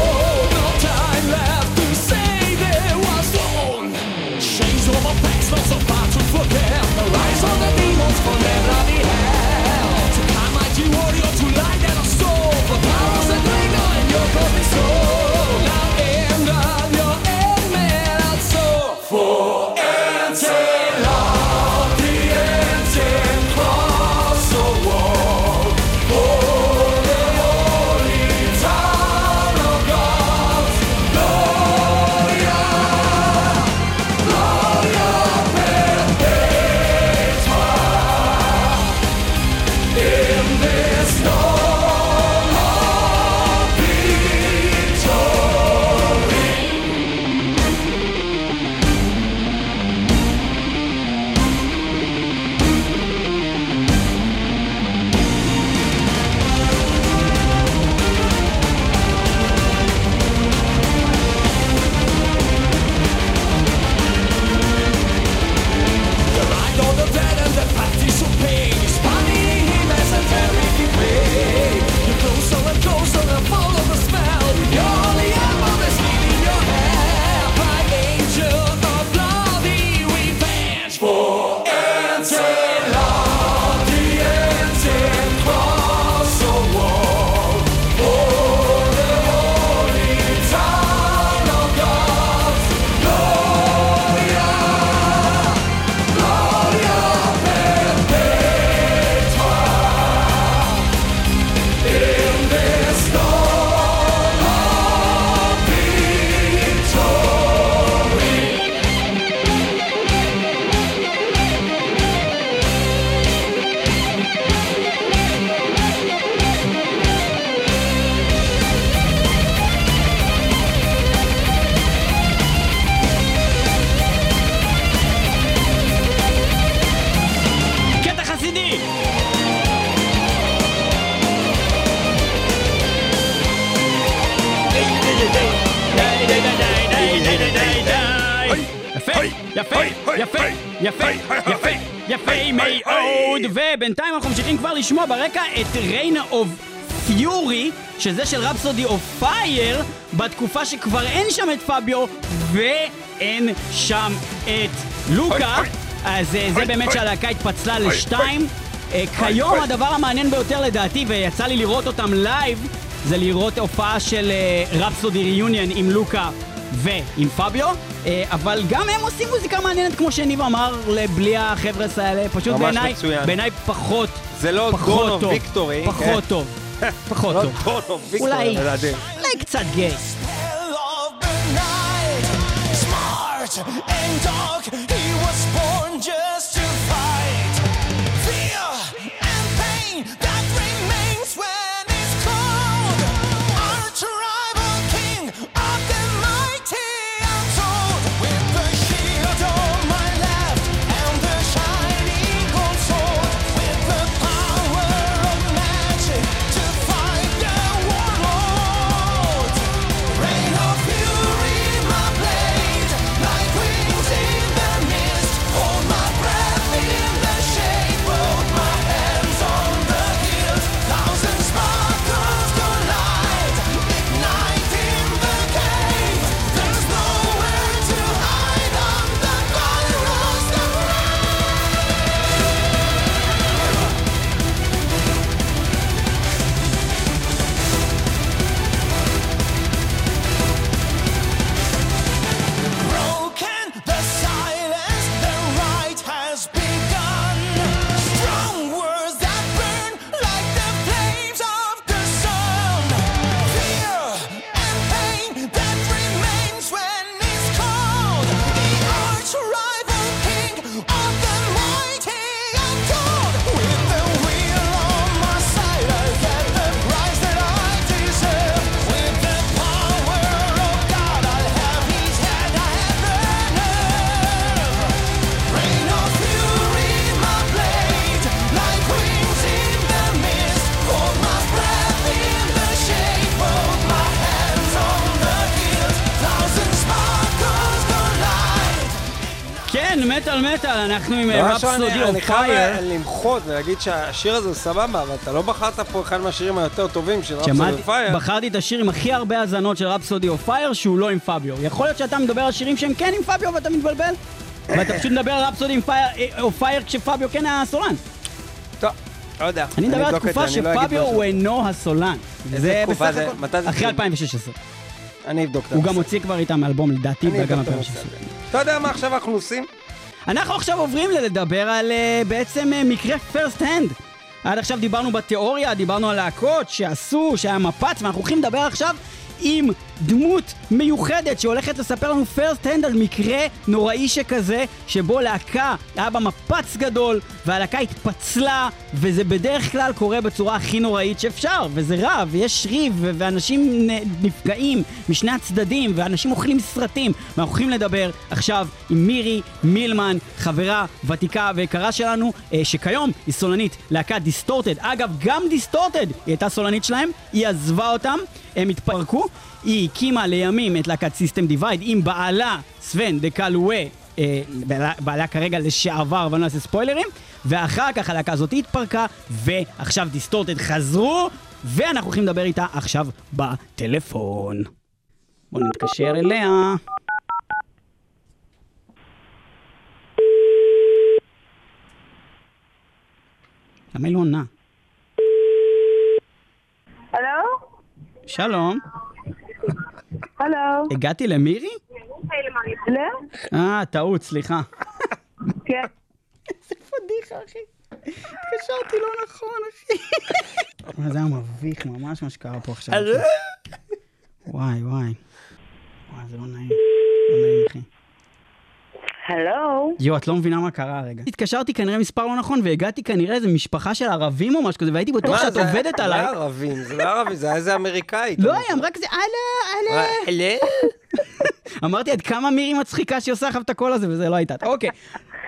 לשמוע ברקע את Rain of Fury, שזה של Rhapsody of Fire, בתקופה שכבר אין שם את פביו ואין שם את לוקה. אז אה, זה באמת שהלהקה התפצלה לשתיים. אה, כיום הדבר המעניין ביותר לדעתי, ויצא לי לראות אותם live, זה לראות הופעה של Rhapsody Reunion עם לוקה ועם פביו, אה, אבל גם הם עושים מוזיקה מעניינת, כמו שניב אמר, בלי החבר'ה האלה, פשוט. בעיניי פחות, זה לא פחות טוב, ויקטורי, פחות כן. טוב, פחות לא טוב, אולי, לדעתי. אולי קצת גיי. אנחנו עם ממש רפסודי אני- אוף אני חייב פייר. למחות ולהגיד שהשיר הזה הוא סבבה, אבל אתה לא בחרת פה אחד מהשירים היותר טובים של רפסוד שמעתי, ופייר. בחרתי את השיר עם הכי הרבה האזנות של רפסודי אוף פייר, שהוא לא עם פביו. יכול להיות שאתה מדבר על שירים שהם כן עם פביו ואתה מתבלבל? ואתה פשוט מדבר על רפסודי עם פייר, אה, אוף פייר כשפביו כן היה הסולן. טוב, לא יודע. אני מדבר על תקופה זה, אני לא שפביו. הוא אינו הסולן. זה בסך זה? הכל- זה אחרי התחיל? 2016. אני אבדוק את הוא גם. הוציא כבר איתם אלבום לדעתי, אני וגם אבדוק את הנושא 2016. הזה. אתה יודע מה עכשיו אנחנו עושים? אנחנו עכשיו עוברים לדבר על אה, בעצם אה, מקרה פרסט הנד. עד עכשיו דיברנו בתיאוריה, דיברנו על להקות שעשו, שהיה מפץ, ואנחנו הולכים לדבר עכשיו עם דמות מיוחדת שהולכת לספר לנו פרסט הנד על מקרה נוראי שכזה, שבו להקה היה בה מפץ גדול, והלהקה התפצלה, וזה בדרך כלל קורה בצורה הכי נוראית שאפשר, וזה רע, ויש ריב, ואנשים נפגעים משני הצדדים, ואנשים אוכלים סרטים, ואנחנו הולכים לדבר עכשיו עם מירי מילמן, חברה ותיקה ויקרה שלנו, אה, שכיום היא סולנית להקת Distorted. אגב, גם Distorted היא הייתה סולנית שלהם, היא עזבה אותם, הם התפרקו. היא הקימה לימים את להקת System Divide עם בעלה, Sven de Caluwé, אה, בעלה- בעלה כרגע לשעבר, אבל לא נעשה ספוילרים, ואחר כך הלהקה הזאת התפרקה, ועכשיו Distorted חזרו, ואנחנו הולכים לדבר איתה עכשיו בטלפון. בואו נתקשר אליה. למה היא לא עונה? הלו? שלום, הלו? הגעתי למירי? לא? אה, טעות, סליחה. כן. איזה פדיחה, אחי. התקשרתי לא נכון, אחי. זה היה מביך ממש מה שקרה פה עכשיו. וואי, וואי. וואי, זה לא נעים. לא נעים, אחי. הלו? יואו, את לא מבינה מה קרה הרגע. התקשרתי כנראה מספר לא נכון, והגעתי כנראה איזה משפחה של ערבים או משהו כזה, והייתי בטוח מה, שאת זה- עובדת זה עליי. לא ערבים, זה לא ערבי, זה היה איזה אמריקאית. לא, היא אמרה כזה, הלו, הלו. אמרתי, עד כמה מירי מצחיקה שהיא עושה עכשיו את הקול הזה, וזה לא הייתה. אוקיי,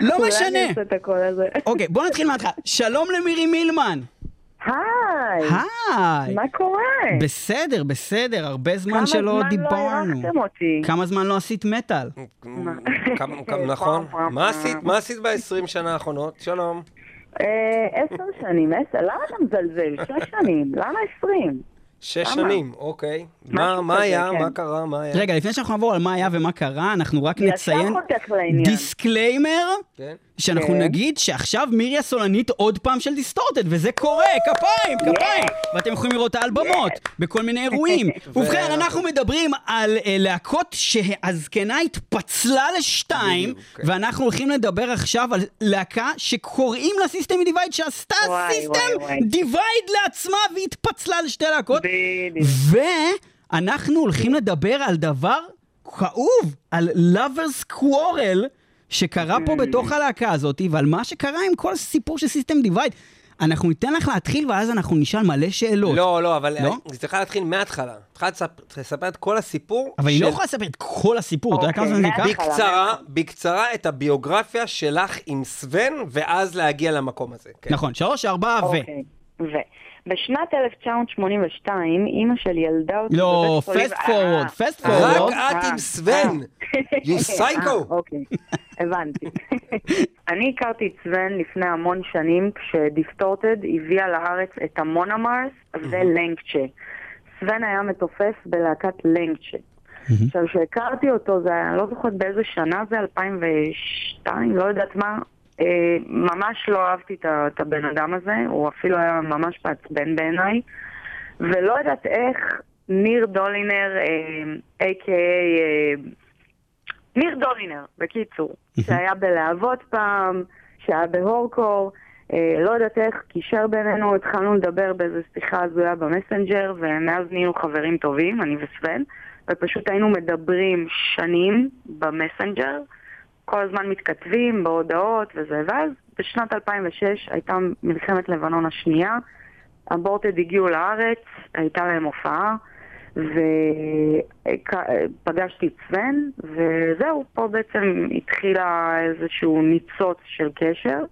לא אולי משנה. אני אעשה את הקול הזה. אוקיי, בוא נתחיל מההתחלה. שלום למירי מילמן. היי! היי. מה קורה? בסדר, בסדר, הרבה זמן כמה שלא זמן לא דיברנו. אירחתם אותי? כמה זמן לא עשית מטאל? כמה- כמה- נכון. מה עשית? מה עשית ב-20 שנה האחרונות? שלום. אה, עשר שנים, עשר, למה אתה מזלזל? שש שנים, למה עשרים? שש? שנים, אוקיי. מה מה היה? כן. מה קרה? מה היה? רגע, לפני שאנחנו נעבור על מה היה ומה קרה, אנחנו רק נציין. disclaimer, כן. שאנחנו כן. נגיד שעכשיו מירי הסולנית עוד פעם של Distorted, וזה קורה, כפיים, כפיים. ואתם יכולים לראות אותה על במות, בכל מיני אירועים. ובכן, אנחנו מדברים על אה, להקות שהזקנה התפצלה לשתיים, כן. ואנחנו הולכים לדבר עכשיו על להקה שקוראים לה System Divide, שעשתה System. Divide לעצמה והתפצלה לשתי להקות. ואנחנו הולכים לדבר על דבר כאוב, על lovers quarrel שקרה פה בתוך הלהקה הזאת, ועל מה שקרה עם כל הסיפור של סיסטם דיווייד. אנחנו ניתן לך להתחיל, ואז אנחנו נשאל מלא שאלות. לא, לא, אבל לא? היא צריכה להתחיל מההתחלה. צריכה לספ- לספר את כל הסיפור. אבל היא לא של- יכולה לספר את כל הסיפור, אתה יודע אוקיי, כמה זמן זה ייקח? בקצרה, בקצרה את הביוגרפיה שלך עם סוון, ואז להגיע למקום הזה. כן. נכון, שלוש, ארבע, ו... אוקיי. ו... בשנת 1982, אימא שלי ילדה אותי לא, בבית חולים... fast forward, אה, fast אה, forward. רק את אה, עם סוון. אה. You psycho. אה, אוקיי, הבנתי. אני הכרתי את סוון לפני המון שנים, כשדיסטורטד הביאה לארץ את המונומרס ולנקצ'ה. סוון היה מתופף בלהקת לנקצ'ה. עכשיו, כשהכרתי אותו, זה היה, אני לא זוכרת באיזה שנה זה, 2002, לא יודעת מה. אה, ממש לא אהבתי את הבן אדם הזה, הוא אפילו היה ממש מעצבן בעיניי. ולא יודעת איך ניר דולינר, אה, a.k.a. אה, ניר דולינר, בקיצור, שהיה בלהבות פעם, שהיה בהורקור, אה, לא יודעת איך, קישר בינינו, התחלנו לדבר באיזו שיחה הזויה במסנג'ר, ומאז נהיינו חברים טובים, אני וסוון, ופשוט היינו מדברים שנים במסנג'ר, כל הזמן מתכתבים בהודעות וזה, ואז בשנת 2006 הייתה מלחמת לבנון השנייה, הבורטד הגיעו לארץ, הייתה להם הופעה, ופגשתי את סוון, וזהו, פה בעצם התחילה איזשהו ניצוץ של קשר,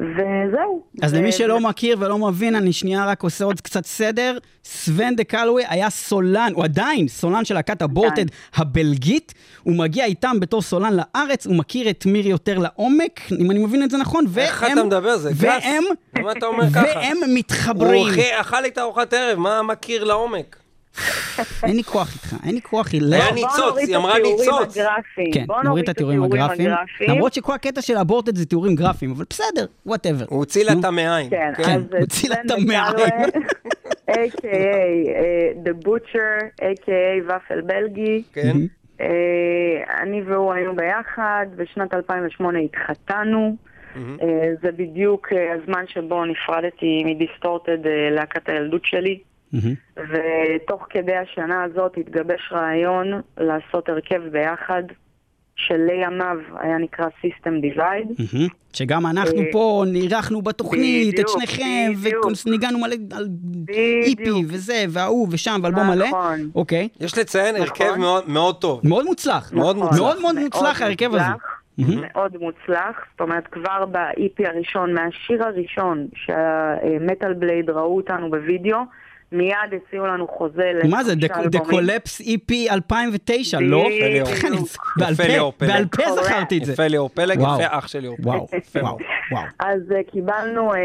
וזהו. אז ו- למי שלא מכיר ולא מבין, אני שנייה רק עושה עוד קצת סדר. סוון דה קלווי היה סולן, הוא עדיין סולן של להקת הבורטד הבלגית. הוא מגיע איתם בתור סולן לארץ, הוא מכיר את מירי יותר לעומק, אם אני מבין את זה נכון, והם... איך אתה מדבר? זה גס. והם... למה אתה אומר ככה? והם הוא מתחברים. אוכל- אכל איתה ארוחת ערב, מה מכיר לעומק? אין לי כוח איתך, אין לי כוח, היא לא... היה ניצוץ, היא אמרה ניצוץ. כן, נוריד את התיאורים הגרפיים. למרות שכל הקטע של Aborted זה תיאורים גרפיים, אבל בסדר, whatever. הוא הוציא לה את המעיים. כן, כן, אז הוציא לה את המעיים. a.k.a. אה, The Butcher, a.k.a. ופל בלגי. כן. אה, אני והוא היינו ביחד, בשנת 2008 התחתנו. אה, זה בדיוק אה, הזמן שבו נפרדתי מדיסטורטד, אה, להקת הילדות שלי. ותוך כדי השנה הזאת התגבש רעיון לעשות הרכב ביחד, שלימיו היה נקרא System Divide. מהמם. שגם אנחנו אה, פה אירחנו בתוכנית את שניכם. וניגענו מלא על איפי. וזה, וההוא ושם, ואלבום מלא. נכון. אוקיי. יש לציין הרכב נכון. מאוד- מאוד טוב. מאוד מוצלח. מאוד נכון. מוצלח. מאוד מאוד מוצלח ההרכב הזה. מוצלח, מאוד מוצלח, זאת אומרת כבר ב-EP הראשון, מהשיר הראשון שהמטאל בלייד ראו אותנו בווידאו, מיד הציעו לנו חוזה מה זה, The. Collapse EP 2009, לא? יפה פה- ליאור פלג. בעל פה. זכרתי את זה. יפה ליאור פלג. יפה אח של ליאור פלג. אז אה, קיבלנו אה,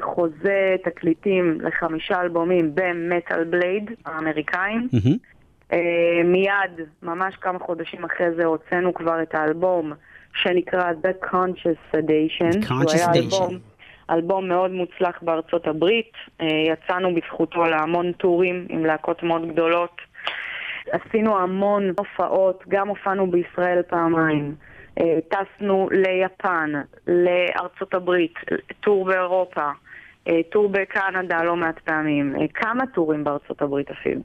חוזה תקליטים לחמישה אלבומים במטאל בלייד האמריקאים. אה, מיד, ממש כמה חודשים אחרי זה, הוצאנו כבר את האלבום שנקרא The Conscious Sedation. שהוא Conscious Sedation. אלבום, מאוד מוצלח בארצות הברית. אה, יצאנו בזכותו להמון טורים עם להקות מאוד גדולות. עשינו המון הופעות, גם הופענו בישראל פעמיים. אה, טסנו ליפן, לארצות הברית, טור באירופה, אה, טור בקנדה לא מעט פעמים, כמה טורים בארצות הברית אפילו.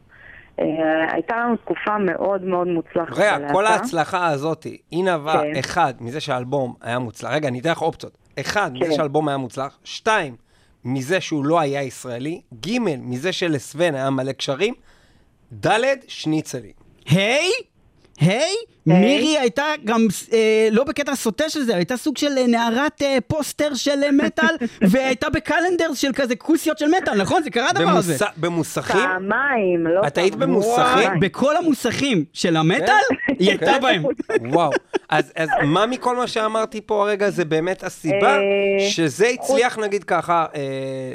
הייתה לנו תקופה מאוד מאוד מוצלחת. רגע. כל ההצלחה הזאת, היא נבעה, כן. אחד, מזה שהאלבום היה מוצלח. רגע, אני אתן לך אופציות. אחד, מזה כן. שהאלבום היה מוצלח. שתיים, מזה שהוא לא היה ישראלי. ג', מזה שלסוון היה מלא קשרים. ד', שניצלים. היי, היי, מירי הייתה גם, אה, לא בקטע סוטה של זה, הייתה סוג של אה, נערת אה, פוסטר של אה, מטאל, והייתה בקלנדר של כזה כוסיות של מטאל, נכון? זה קרה הדבר הזה. במוס- במוסכים? פעמיים, לא את היית פעמיים. במוסכים? פעמיים. בכל המוסכים של המטאל, היא הייתה כן. בהם. וואו. אז, אז מה מכל מה שאמרתי פה הרגע זה באמת הסיבה אה, שזה הצליח, נגיד ככה, אה,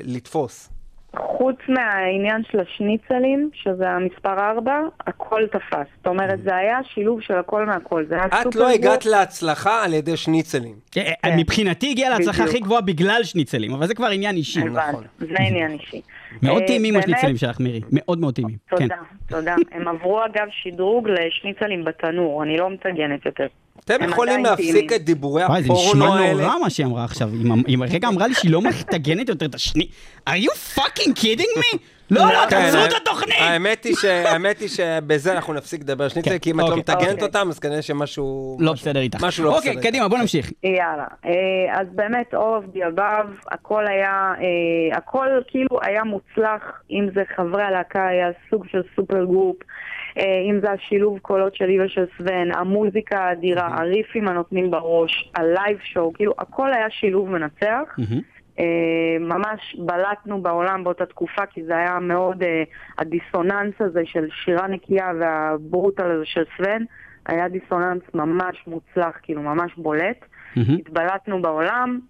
לתפוס? חוץ מהעניין של השניצלים, שזה המספר 4, הכל תפס. זאת אומרת, זה היה שילוב של הכל מהכל. זה היה את סופר לא גוף. הגעת להצלחה על ידי שניצלים. אה, אה, מבחינתי הגיע להצלחה. הכי גבוהה בגלל שניצלים, אבל זה כבר עניין אישי. הבנתי, נכון. זה עניין אישי. מאוד אה, טעימים השניצלים שלך, מירי. מאוד מאוד טעימים. כן. תודה, תודה. הם עברו אגב שדרוג לשניצלים בתנור, אני לא מטגנת יותר. אתם יכולים להפסיק. את דיבורי וואי, זה הפורנו נשמע האלה? נורא מה שהיא אמרה עכשיו. היא רגע אמרה לי שהיא לא מטגנת יותר את השני... are you fucking kidding me? לא, לא, כן, תעצרו ה- את התוכנית! האמת היא שבזה אנחנו נפסיק לדבר שניצל, כן, כי אם את לא אוקיי. מטגנת אוקיי. אותם, אז כנראה שמשהו... לא בסדר איתך. משהו לא בסדר. אוקיי, קדימה, בוא נמשיך. יאללה, אה, אז באמת all of the above, הכל היה, אה, הכל כאילו היה מוצלח, אם זה חברי הלהקה היה סוג של super group, אה, אם זה השילוב קולות שלי ושל Sven, המוזיקה האדירה, הריפים הנותנים בראש, ה live show, כאילו הכל היה שילוב מנצח. אה, ממש בלטנו בעולם באותה תקופה, כי זה היה מאוד, אה, הדיסוננס הזה של שירה נקייה והברוטל הזה של סוון, היה דיסוננס ממש מוצלח, כאילו ממש בולט. מהמם. התבלטנו בעולם,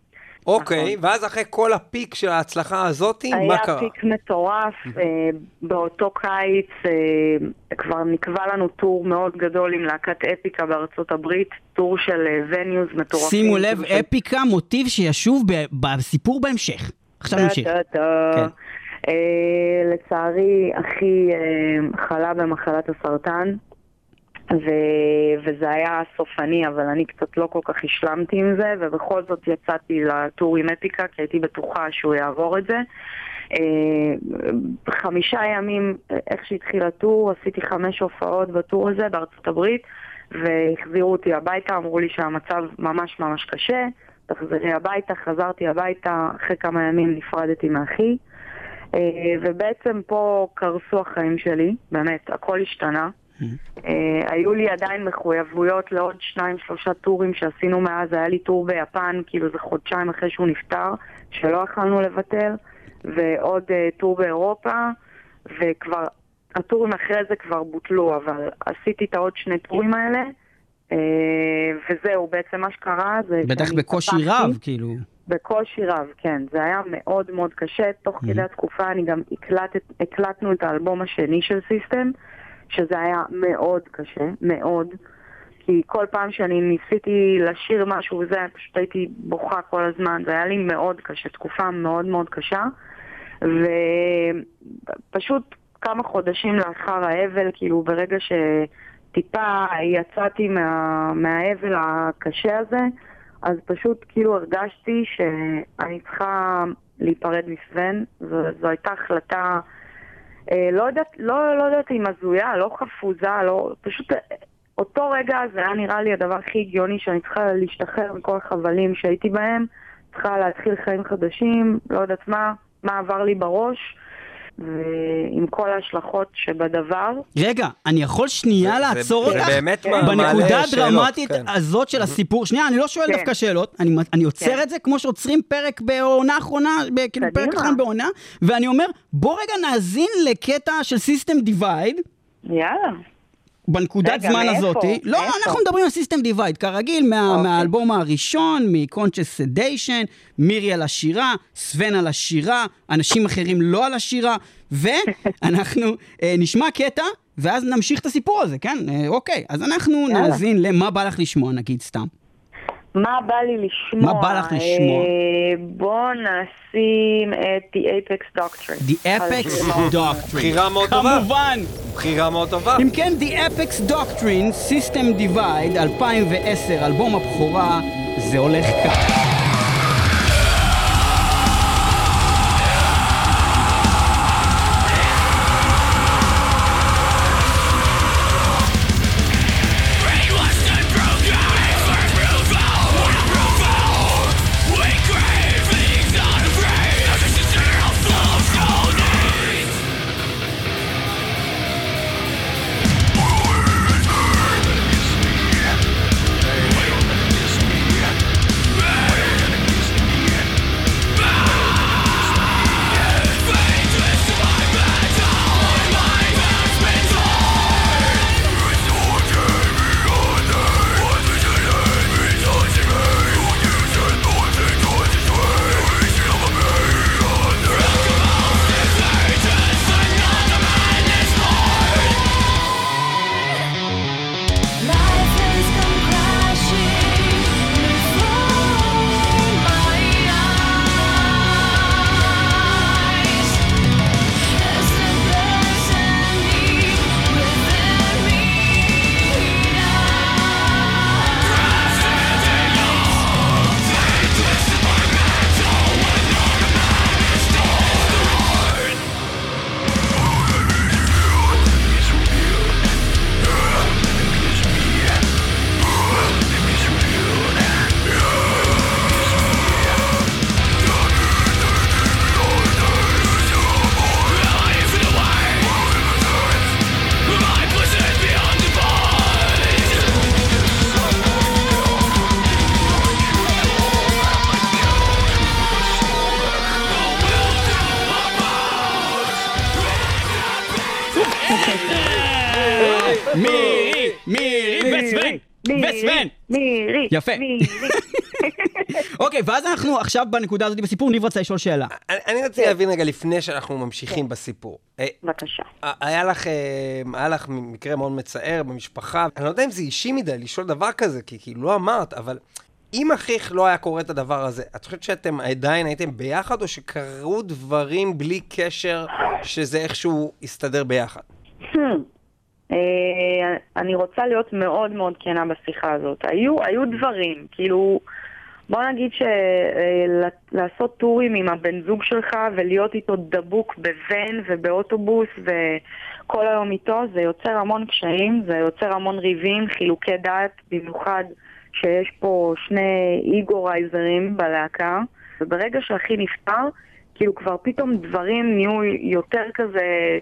אוקיי, ואז אחרי כל הפיק של ההצלחה הזאתי, מה היה קרה? פיק מטורף, אה, באותו קיץ אה, כבר נקבע לנו טור מאוד גדול עם להקת אפיקה בארצות הברית, טור של וניוז מטורפים. שימו לב, של- אפיקה, מוטיב שישוב ב- בסיפור בהמשך. עכשיו נמשיך. כן. אה, לצערי, אחי אה, חלה במחלת הסרטן, ו- וזה היה סופני, אבל אני קצת לא כל כך השלמתי עם זה, ובכל זאת יצאתי לטור עם אפיקה, כי הייתי בטוחה שהוא יעבור את זה. אה, חמישה ימים, אה, איך שהתחיל הטור, עשיתי חמש הופעות בטור הזה בארצות הברית, והחזירו אותי הביתה, אמרו לי שהמצב ממש ממש קשה, תחזרי הביתה, חזרתי הביתה, אחרי כמה ימים נפרדתי מאחי, אה, ובעצם פה קרסו החיים שלי, באמת, הכל השתנה. אה, היו לי עדיין מחויבויות לעוד שניים, שלושה טורים שעשינו מאז, היה לי טור ביפן, כאילו זה חודשיים אחרי שהוא נפטר, שלא יכלנו לבטל, ועוד אה, טור באירופה, וכבר, הטורים אחרי זה כבר בוטלו, אבל עשיתי את העוד שני טורים האלה, אה, וזהו, בעצם מה שקרה זה... בטח בקושי רב, כאילו. בקושי רב, כן. זה היה מאוד מאוד קשה. תוך כדי התקופה אני גם הקלטת, הקלטנו את האלבום השני של סיסטם, שזה היה מאוד קשה, מאוד. כי כל פעם שאני ניסיתי לשיר משהו וזה, פשוט הייתי בוכה כל הזמן. זה היה לי מאוד קשה, תקופה מאוד מאוד קשה. ופשוט כמה חודשים לאחר האבל, כאילו ברגע שטיפה יצאתי מה, מהאבל הקשה הזה, אז פשוט כאילו הרגשתי שאני צריכה להיפרד מסוון. זו, זו הייתה החלטה, לא יודעת, לא, לא יודעת אם הזויה, לא חפוזה, לא, פשוט אה, אותו רגע זה היה נראה לי הדבר הכי הגיוני שאני צריכה להשתחרר מכל החבלים שהייתי בהם, צריכה להתחיל חיים חדשים, לא יודעת מה, מה עבר לי בראש. ועם כל ההשלכות שבדבר, רגע, אני יכול שנייה זה- לעצור זה אותך? באמת כן. מעלה בנקודה שאלות, הדרמטית כן. הזאת של הסיפור, שנייה, אני לא שואל כן. דווקא שאלות, אני, אני עוצר כן. את זה כמו שעוצרים פרק בעונה האחרונה, ב- כאילו פרק. אחרון בעונה, ואני אומר, בוא רגע נאזין לקטע של System Divide, יאללה. בנקודת רגע, זמן מאיפה? הזאתי. לא, מאיפה? אנחנו מדברים על סיסטם דיווייד, כרגיל, מה, אוקיי. מהאלבום הראשון, מ-Conscious Sedation, מירי על השירה, סוון על השירה, אנשים אחרים לא על השירה, ואנחנו אה, נשמע קטע, ואז נמשיך את הסיפור הזה, כן? אה, אוקיי, אז אנחנו יאללה. נאזין למה בא לך לשמוע, נגיד סתם. מה בא לי לשמוע? מה בא לך לשמוע? אה, בוא נשים את The Apex Doctrine. The Apex Doctrine. בחירה מאוד טובה. כמובן. בחירה מאוד טובה. אם כן, The Apex Doctrine, System Divide, 2010, אלבום הבכורה, זה הולך כך. יפה. אוקיי, ואז אנחנו עכשיו בנקודה הזאת בסיפור, ניב רצה לשאול שאלה. אני- אני רציתי להבין רגע לפני שאנחנו ממשיכים בסיפור. אה, בבקשה. היה לך, אה, היה לך מקרה מאוד מצער במשפחה, אני לא יודע אם זה אישי מדי לשאול דבר כזה, כי כאילו לא אמרת, אבל אם אחיך לא היה קורה את הדבר הזה, את חושבת שאתם עדיין הייתם ביחד, או שקרו דברים בלי קשר, שזה איכשהו הסתדר ביחד? אה, אני רוצה להיות מאוד מאוד כנה בשיחה הזאת. היו, היו דברים, כאילו, בוא נגיד שלעשות טורים עם הבן זוג שלך ולהיות איתו דבוק בוון ובאוטובוס וכל היום איתו, זה יוצר המון קשיים, זה יוצר המון ריבים, חילוקי דעת, במיוחד שיש פה שני איגורייזרים בלהקה, וברגע שאחי נפטר, כאילו כבר פתאום דברים נהיו יותר כזה...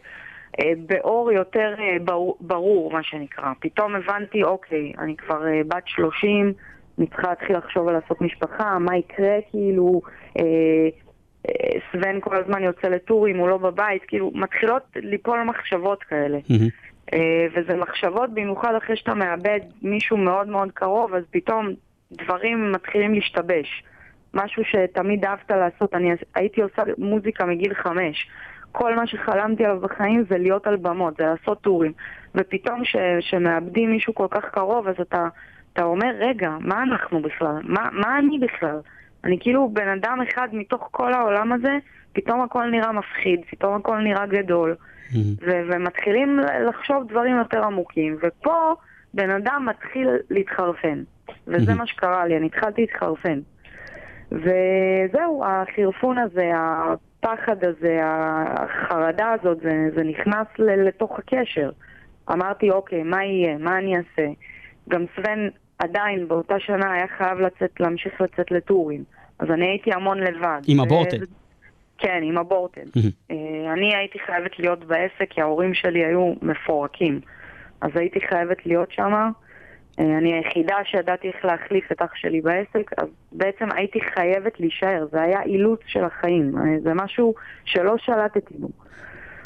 אה, באור יותר אה, ברור, מה שנקרא. פתאום הבנתי, אוקיי, אני כבר אה, בת 30, אני צריכה להתחיל לחשוב על לעשות משפחה, מה יקרה, כאילו, אה, אה, סוון כל הזמן יוצא לטורים, הוא לא בבית, כאילו, מתחילות ליפול מחשבות כאלה. אה, וזה מחשבות במיוחד אחרי שאתה מאבד מישהו מאוד מאוד קרוב, אז פתאום דברים מתחילים להשתבש. משהו שתמיד אהבת לעשות, אני הייתי עושה מוזיקה מגיל חמש. כל מה שחלמתי עליו בחיים זה להיות על במות, זה לעשות טורים. ופתאום כשמאבדים מישהו כל כך קרוב, אז אתה, אתה אומר, רגע, מה אנחנו בכלל? מה, מה אני בכלל? אני כאילו בן אדם אחד מתוך כל העולם הזה, פתאום הכל נראה מפחיד, פתאום הכל נראה גדול. ו- ומתחילים לחשוב דברים יותר עמוקים. ופה בן אדם מתחיל להתחרפן. וזה מה שקרה לי, אני התחלתי להתחרפן. וזהו, החרפון הזה, הפחד הזה, החרדה הזאת, זה, זה נכנס ל- לתוך הקשר. אמרתי, אוקיי, מה יהיה? מה אני אעשה? גם סוון עדיין באותה שנה היה חייב לצאת, להמשיך לצאת לטורים. אז אני הייתי המון לבד. עם ו- הבורטד. כן, עם הבורטד. אה, אני הייתי חייבת להיות בעסק כי ההורים שלי היו מפורקים. אז הייתי חייבת להיות שם. אני היחידה שידעתי איך להחליף את אח שלי בעסק, אז בעצם הייתי חייבת להישאר. זה היה אילוץ של החיים. אה, זה משהו שלא שלטתי בו.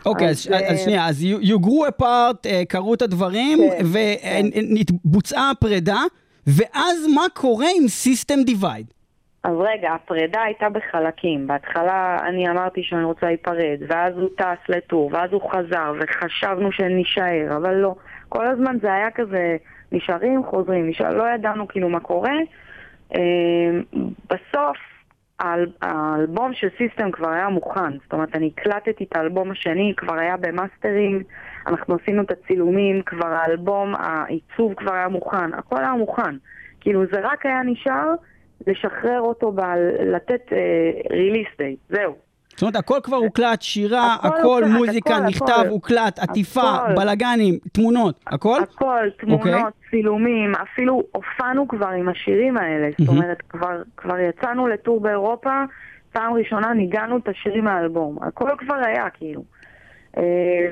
אוקיי, אז, אז אה, אז שנייה, אז you grew apart, אה, קרו את הדברים, כן, ובוצעה הפרידה, ואז מה קורה עם System Divide? אז רגע, הפרידה הייתה בחלקים. בהתחלה אני אמרתי שאני רוצה להיפרד, ואז הוא טס לטור, ואז הוא חזר, וחשבנו שנישאר, אבל לא. כל הזמן זה היה כזה, נשארים, חוזרים, נשאר, לא ידענו כאילו מה קורה. אה, בסוף, האל, האלבום של System כבר היה מוכן. זאת אומרת, אני הקלטתי את האלבום השני, כבר היה במאסטרינג, אנחנו עשינו את הצילומים, כבר האלבום, העיצוב כבר היה מוכן, הכל היה מוכן. כאילו, זה רק היה נשאר לשחרר אותו, בעל, לתת release uh, day, זהו. זאת אומרת, הכל כבר הוקלט, שירה, הכל הכל הוקלט, מוזיקה, הכל, נכתב, הכל. הוקלט, עטיפה, הכל. בלאגנים, תמונות, הכל? הכל, תמונות, אוקיי. צילומים, אפילו הופענו כבר עם השירים האלה. זאת. אומרת, כבר, כבר יצאנו לטור באירופה, פעם ראשונה ניגענו את השירים מהאלבום. הכל כבר היה, כאילו. אה,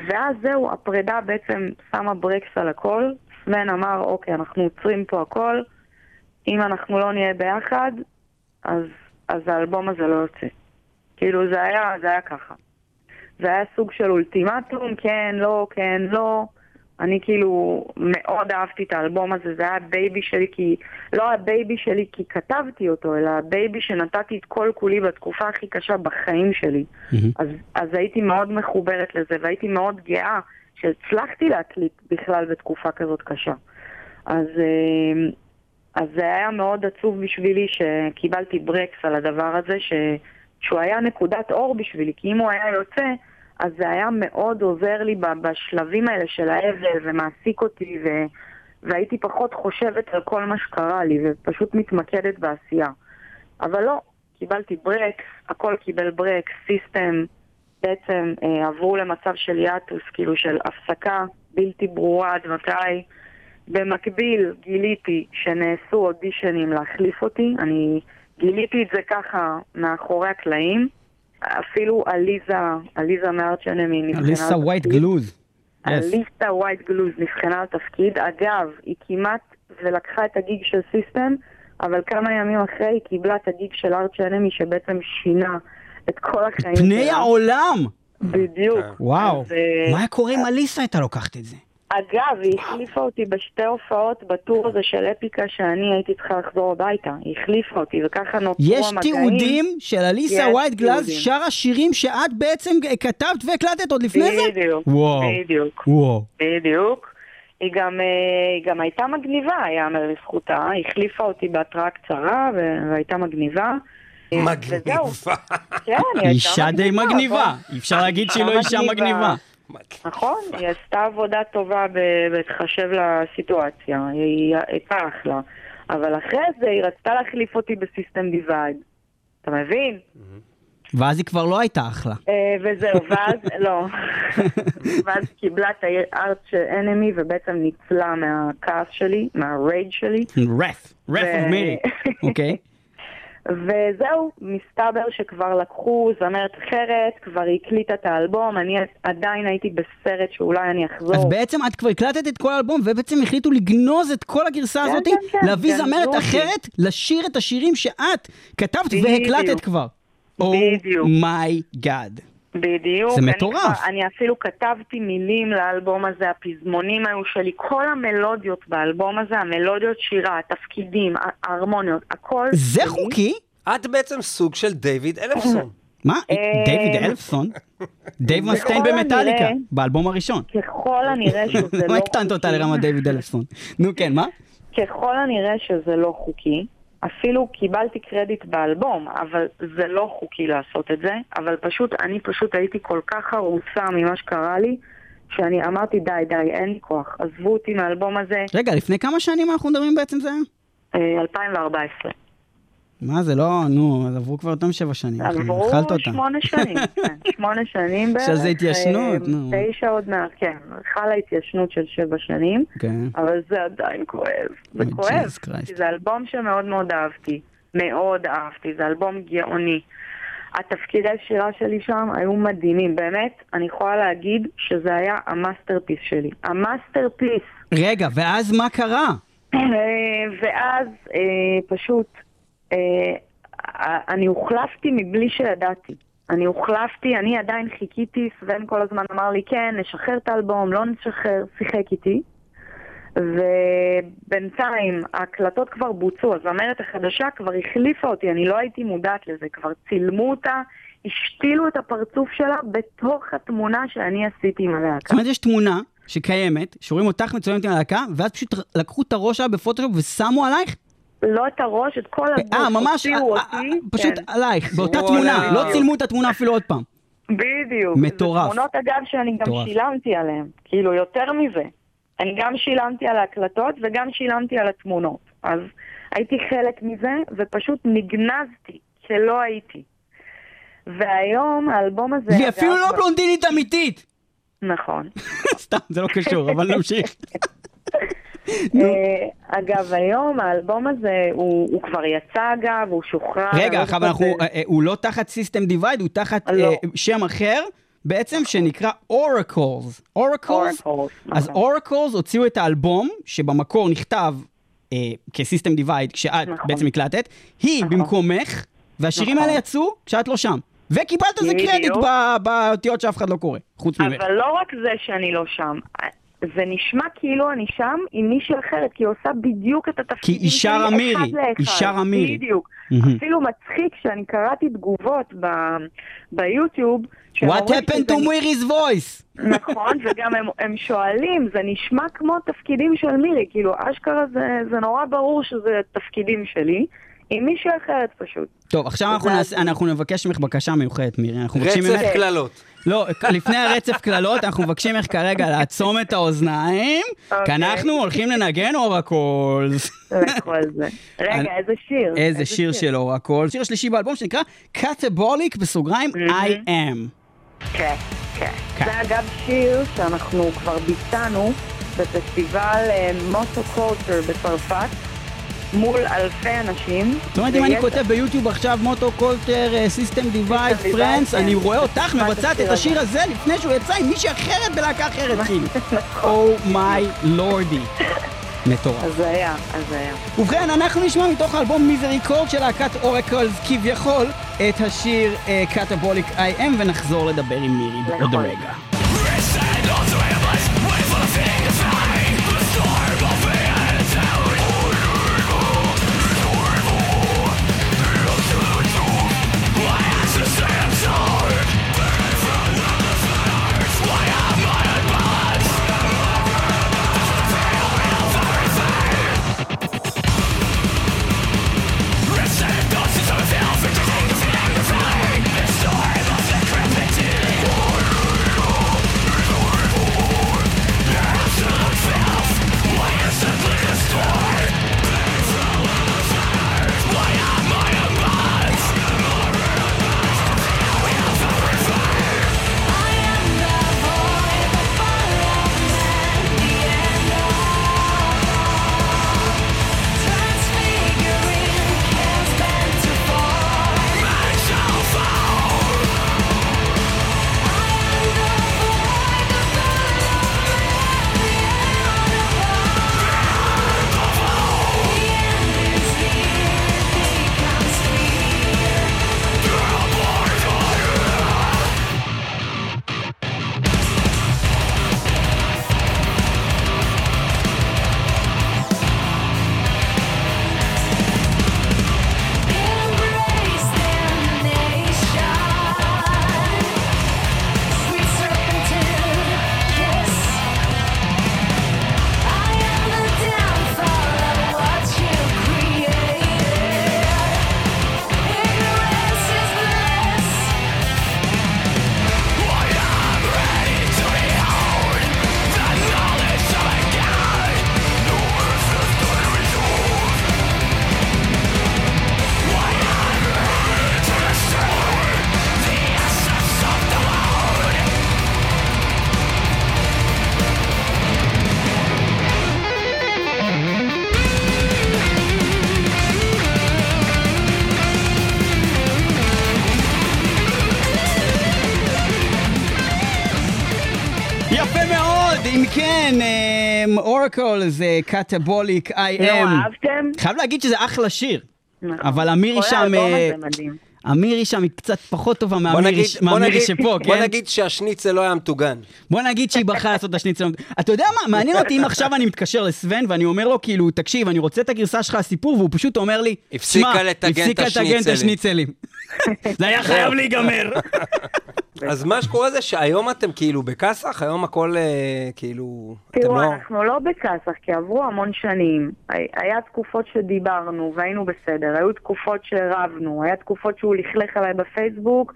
ואז זהו, הפרידה בעצם שמה ברקס על הכל. סמן אמר, אוקיי, אנחנו עוצרים פה הכל. אם אנחנו לא נהיה ביחד, אז, אז האלבום הזה לא יוצא. כאילו, זה היה, זה היה ככה. זה היה סוג של אולטימטום, כן, לא, כן, לא. אני כאילו מאוד אהבתי את האלבום הזה, זה היה ה baby שלי כי... לא ה baby שלי כי כתבתי אותו, אלא ה baby שנתתי את כל כולי בתקופה הכי קשה בחיים שלי. אז, אז הייתי מאוד מחוברת לזה, והייתי מאוד גאה שהצלחתי להקליט בכלל בתקופה כזאת קשה. אז, אה, אז זה היה מאוד עצוב בשבילי שקיבלתי ברקס על הדבר הזה, ש, שהוא היה נקודת אור בשבילי, כי אם הוא היה יוצא, אז זה היה מאוד עוזר לי בשלבים האלה של האבל ומעסיק אותי, ו, והייתי פחות חושבת על כל מה שקרה לי, ופשוט מתמקדת בעשייה. אבל לא, קיבלתי ברקס, הכל קיבל ברקס, System, בעצם אה, עברו למצב של hiatus, כאילו של הפסקה בלתי ברורה עד מתי. במקביל גיליתי שנעשו אודישנים להחליף אותי, אני גיליתי את זה ככה מאחורי הקלעים. אפילו עליזה, עליזה מארצ'נמי נבחנה אליסה על ווייט. גלוז. Yes. אליסה ווייט גלוז נבחנה על תפקיד. אגב, היא כמעט ולקחה את הגיג של סיסטם, אבל כמה ימים אחרי היא קיבלה את הגיג של ארצ' אנמי שבעצם שינה את כל החיים פני. העולם! בדיוק. כן. וואו. אה, מה היה קורה אם אליסה הייתה לוקחת את זה? אגב, היא החליפה אותי בשתי הופעות בטור הזה של אפיקה שאני הייתי צריכה לחזור הביתה. היא החליפה אותי, וככה נוצרו יש המגעים. תיעודים של אליסה יש וייט גלאז. שרה שירים שאת בעצם כתבת והקלטת עוד לפני זה? בדיוק, וואו. בדיוק, וואו. בדיוק. היא גם, אה, היא גם הייתה מגניבה, יאמר לזכותה. היא החליפה אותי בהתראה קצרה והייתה מגניבה. מגניבה. כן, היא הייתה אישה די מגניבה. אפשר להגיד שהיא לא אישה אישה מגניבה. נכון, היא עשתה עבודה טובה בהתחשב לסיטואציה, היא הייתה אחלה. אבל אחרי זה היא רצתה להחליף אותי בסיסטם דיווייד. אתה מבין? ואז היא כבר לא הייתה אחלה. אה, וזהו, ואז, לא. ואז קיבלה את הארט של אנמי ובעצם ניצלה מהכעס שלי, מהרייד שלי. רף, רף אוף מירי. אוקיי. וזהו, מסתבר שכבר לקחו זמרת אחרת, כבר הקליטה את האלבום, אני עדיין הייתי בסרט שאולי אני אחזור. אז בעצם את כבר הקלטת את כל האלבום, ובעצם החליטו לגנוז את כל הגרסה כן, הזאת, כן, כן, להביא גנזו זמרת. אחרת, לשיר את השירים שאת כתבת. והקלטת כבר. בדיוק. Oh my god. בדיוק. זה אני מטורף. כבר- אני אפילו כתבתי מילים לאלבום הזה, הפזמונים היו שלי, כל המלודיות באלבום הזה, המלודיות שירה, התפקידים, ההרמוניות, הכל זה שלי. חוקי? את בעצם סוג של דיוויד אלפסון. מה? אה, דיוויד אלפסון? דייב מסטיין במטאליקה, באלבום הראשון. ככל הנראה שזה לא מה הקטנת אותה לרמת דיוויד אלפסון? נו כן, מה? ככל הנראה שזה לא חוקי. אפילו קיבלתי קרדיט באלבום, אבל זה לא חוקי לעשות את זה. אבל פשוט, אני פשוט הייתי כל כך הרוסה ממה שקרה לי, שאני אמרתי די, די, אין לי כוח. עזבו אותי מהאלבום הזה, רגע, לפני כמה שנים אנחנו מדברים בעצם זה היה? אה, 2014. מה זה לא, נו, אז עברו כבר יותר משבע שנים. עברו אותה. שמונה שנים, כן, שמונה שנים בערך. עכשיו זה התיישנות, אה, נו. תשע עוד מעט, כן. חלה התיישנות של שבע שנים, כן. אבל זה עדיין כואב. זה אוי, כואב. כי זה אלבום שמאוד מאוד אהבתי. מאוד אהבתי, זה אלבום גאוני. התפקידי שירה שלי שם היו מדהימים, באמת, אני יכולה להגיד שזה היה ה masterpiece שלי. ה masterpiece. רגע, ואז מה קרה? אה, ואז אה, פשוט אני הוחלפתי מבלי שידעתי. אני הוחלפתי, אני עדיין חיכיתי, סבן כל הזמן אמר לי, כן, נשחרר את האלבום, לא נשחרר, שיחק איתי. ובינתיים ההקלטות כבר בוצעו, הזמרת החדשה כבר החליפה אותי, אני לא הייתי מודעת לזה, כבר צילמו אותה, השתילו את הפרצוף שלה בתוך התמונה שאני עשיתי עם הלהקה. זאת אומרת, יש תמונה שקיימת, שרואים אותך מצוינת עם הלהקה, ואז פשוט לקחו את הראש שלה בפוטושופ ושמו עלייך? לא את הראש, את כל הגוף, אה, ממש, הוציאו אה, אותי. אה, פשוט כן. עלייך, באותה תמונה, לא. צילמו את התמונה אפילו עוד פעם. בדיוק. מטורף. זה תמונות אגב שאני גם. שילמתי עליהן. כאילו, יותר מזה. אני גם שילמתי על ההקלטות וגם שילמתי על התמונות. אז הייתי חלק מזה, ופשוט נגנזתי, שלא הייתי. והיום האלבום הזה... והיא אפילו אגב, לא בלונדינית אמיתית! נכון. סתם, זה לא קשור, אבל נמשיך. אה, אגב, היום האלבום הזה, הוא הוא כבר יצא אגב, הוא שוחרר. רגע, לא עכשיו זוכרת אנחנו, ב- אה, אה, הוא לא תחת System Divide, הוא תחת לא. שם אחר, בעצם שנקרא Oracles. Oracles? אז נכון. Oracles הוציאו את האלבום, שבמקור נכתב אה, כ System Divide, כשאת נכון. בעצם הקלטת, היא נכון. במקומך, והשירים נכון. האלה יצאו כשאת לא שם. וקיבלת על זה בדיוק. קרדיט באותיות שאף אחד לא קורא, חוץ ממך. אבל לא רק זה שאני לא שם. זה נשמע כאילו אני שם עם מישהי אחרת, כי היא עושה בדיוק את התפקידים כי היא שרה שלי מירי, אחד לאחד. היא שרה מירי. בדיוק. מהמם. אפילו מצחיק שאני קראתי תגובות ב- ביוטיוב. What happened to Miri's voice? נכון, וגם הם, הם שואלים, זה נשמע כמו תפקידים של מירי, כאילו אשכרה זה, זה נורא ברור שזה תפקידים שלי, עם מישהי אחרת פשוט. טוב, עכשיו אנחנו זה נעשה- אנחנו נבקש ממך בקשה מיוחדת, מירי. אנחנו מבקשים רצף ממך... קללות. לא, לפני הרצף קללות, אנחנו מבקשים ממך כרגע לעצום את האוזניים, כי אוקיי. אנחנו הולכים לנגן אורקולס. רגע, איזה שיר? איזה שיר של אורקולס. שיר השלישי באלבום שנקרא Catabolic בסוגריים I am. כן, כן. כן. זה אגב שיר שאנחנו כבר ביצענו בפסטיבל Motocultor בצרפת, מול אלפי אנשים. זאת אומרת, אם אני כותב ביוטיוב עכשיו Motocultor, System Divide, France. אני רואה אותך מבצעת את השיר הזה לפני שהוא יצא עם מישהי אחרת בלהקה אחרת, כאילו. נכון. Oh my lordy. מטורף. אז היה, אז היה. ובכן, אנחנו נשמע מתוך האלבום מיזרי קורד של להקת אורקולס כביכול את השיר קטבוליק I am ונחזור לדבר עם מירי בעוד נכון. רגע. אורקול זה קטבוליק לא I am. אהבתם? חייב להגיד שזה אחלה שיר. נכון. אבל אמירי שם, אה. אמירי שם היא קצת פחות טובה בוא מהמירי נגיד, ש- בוא נגיד, שפה, כן? שהשניצל לא היה מטוגן. בוא נגיד שהיא בחרה לעשות את השניצל. אתה יודע מה, מעניין אותי אם עכשיו אני מתקשר לסוון ואני אומר לו, כאילו, תקשיב, אני רוצה את הגרסה שלך לסיפור, והוא פשוט אומר לי, הפסיקה "שמע, לטגן את הפסיקה לטגן את השניצלים." השניצלים. זה היה חייב להיגמר. אז מה שקורה זה שהיום אתם כאילו בכסח, היום הכל אה, כאילו... תראו, לא... אנחנו לא בכסח, כי עברו המון שנים. הי- היה תקופות שדיברנו והיינו בסדר, היו תקופות שרבנו, היה תקופות שהוא לכלך עליי בפייסבוק,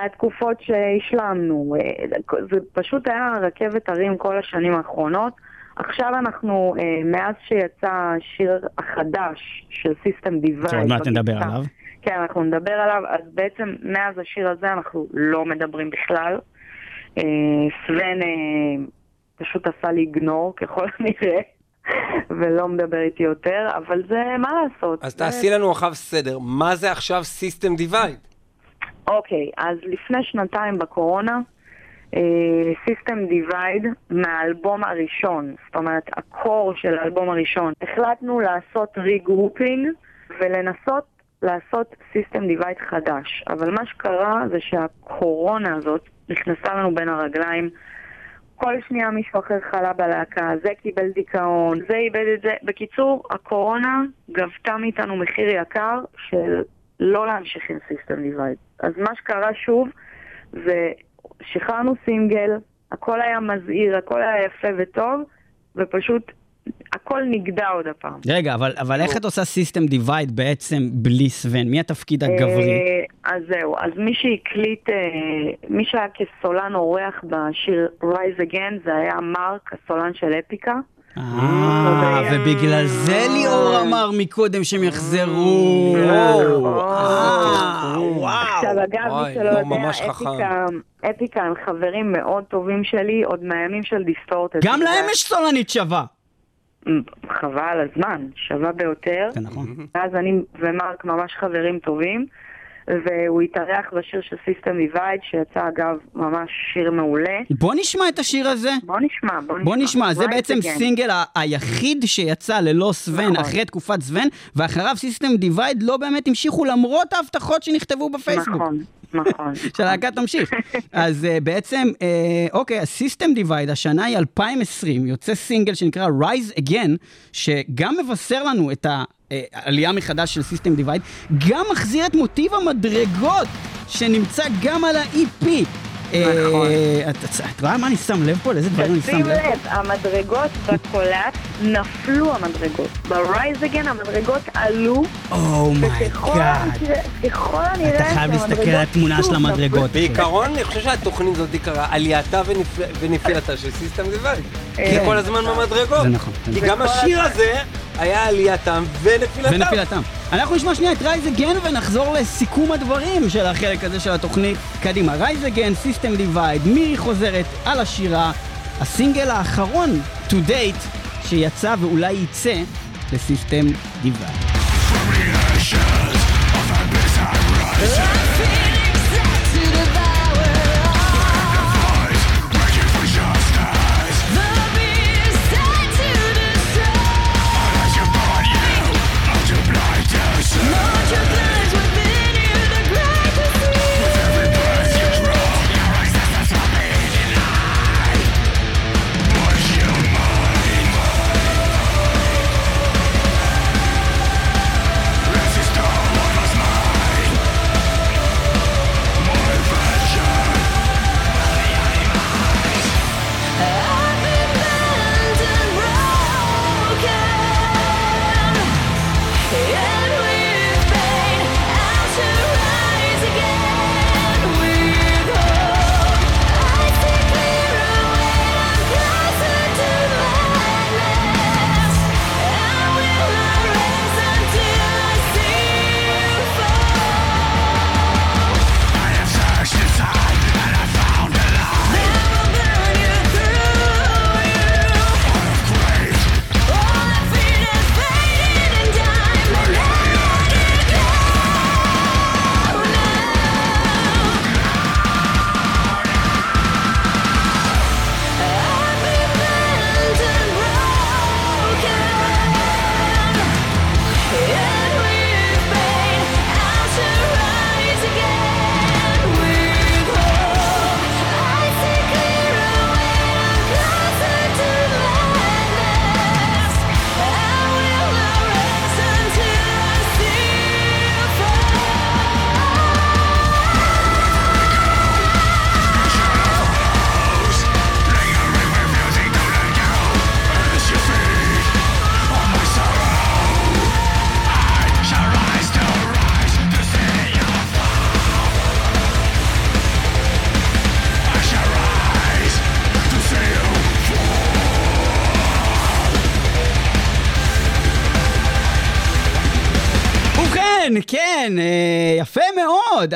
היה תקופות שהשלמנו. אה, זה פשוט היה רכבת הרים כל השנים האחרונות. עכשיו אנחנו, אה, מאז שיצא השיר החדש של סיסטם דיווייד, שעוד מעט נדבר עליו. כן, אנחנו נדבר עליו, אז בעצם מאז השיר הזה אנחנו לא מדברים בכלל. אה, סוון אה, פשוט עשה לי ignore ככל הנראה, ולא מדבר איתי יותר, אבל זה מה לעשות. אז זה- תעשי לנו עכשיו סדר, מה זה עכשיו System Divide? אוקיי, אז לפני שנתיים בקורונה, System Divide מהאלבום הראשון, זאת אומרת, ה core של האלבום הראשון, החלטנו לעשות regrouping ולנסות לעשות System Divide חדש. אבל מה שקרה זה שהקורונה הזאת נכנסה לנו בין הרגליים. כל שנייה מישהו אחר חלה בלהקה, זה קיבל דיכאון, זה איבד את זה. בקיצור, הקורונה גבתה מאיתנו מחיר יקר של לא להמשיך עם System Divide. אז מה שקרה שוב, זה שחררנו סינגל, הכל היה מזהיר, הכל היה יפה וטוב, ופשוט הכל נגדע עוד הפעם. רגע, אבל, אבל איך את עושה System Divide בעצם בלי סוון? מי התפקיד הגברי? אה, אז זהו, אז מי שהקליט, אה, מי שהיה כסולן אורח בשיר Rise Again זה היה מרק, הסולן של אפיקה. אה, ובגלל זה ליאור אמר מקודם שהם יחזרו. אה. עכשיו אגב, מי שלא לא, יודע, אפיקה הם חברים מאוד טובים שלי, עוד מהימים של דיסטורטד. גם להם יש סולנית שווה. חבל על הזמן, שווה ביותר. נכון. ואז אני ומרק ממש חברים טובים, והוא התארח בשיר של System Divide, שיצא אגב ממש שיר מעולה. בוא נשמע את השיר הזה. בוא נשמע, בוא נשמע. בוא נשמע, זה בעצם Again. סינגל ה- היחיד שיצא ללא סוון, נכון. אחרי תקופת סוון, ואחריו System Divide לא באמת המשיכו למרות ההבטחות שנכתבו בפייסבוק. נכון, נכון. שהלהקה תמשיך. אז אה, בעצם, אה, אוקיי, ה System Divide, השנה היא 2020, יוצא סינגל שנקרא Rise Again, שגם מבשר לנו את העלייה מחדש של סיסטם דיווייד, גם מחזיר את מוטיב המדרגות, שנמצא גם על ה-EP. נכון. אה, את את רואה מה אני שם לב פה? לאיזה דברים אני שם שים לב? לב, המדרגות בקולט נפלו המדרגות. ב-Rise Again המדרגות עלו, אומייגאד. הנראה, ככל הנראה, Oh אתה חייב להסתכל על התמונה של המדרגות. בעיקרון, אני חושב שהתוכנית הזאת קראה עלייתה ונפ- ונפילתה של System Divide. זה כל הזמן במדרגות. זה נכון. כי גם השיר הזה היה עלייתם ונפילתם. ונפילתם. אנחנו נשמע שנייה את Rise Again ונחזור לסיכום הדברים של החלק הזה של התוכנית. קדימה, Rise Again, System Divide, מירי חוזרת על השירה, הסינגל האחרון, to date, שיצא ואולי יצא ל System Divide.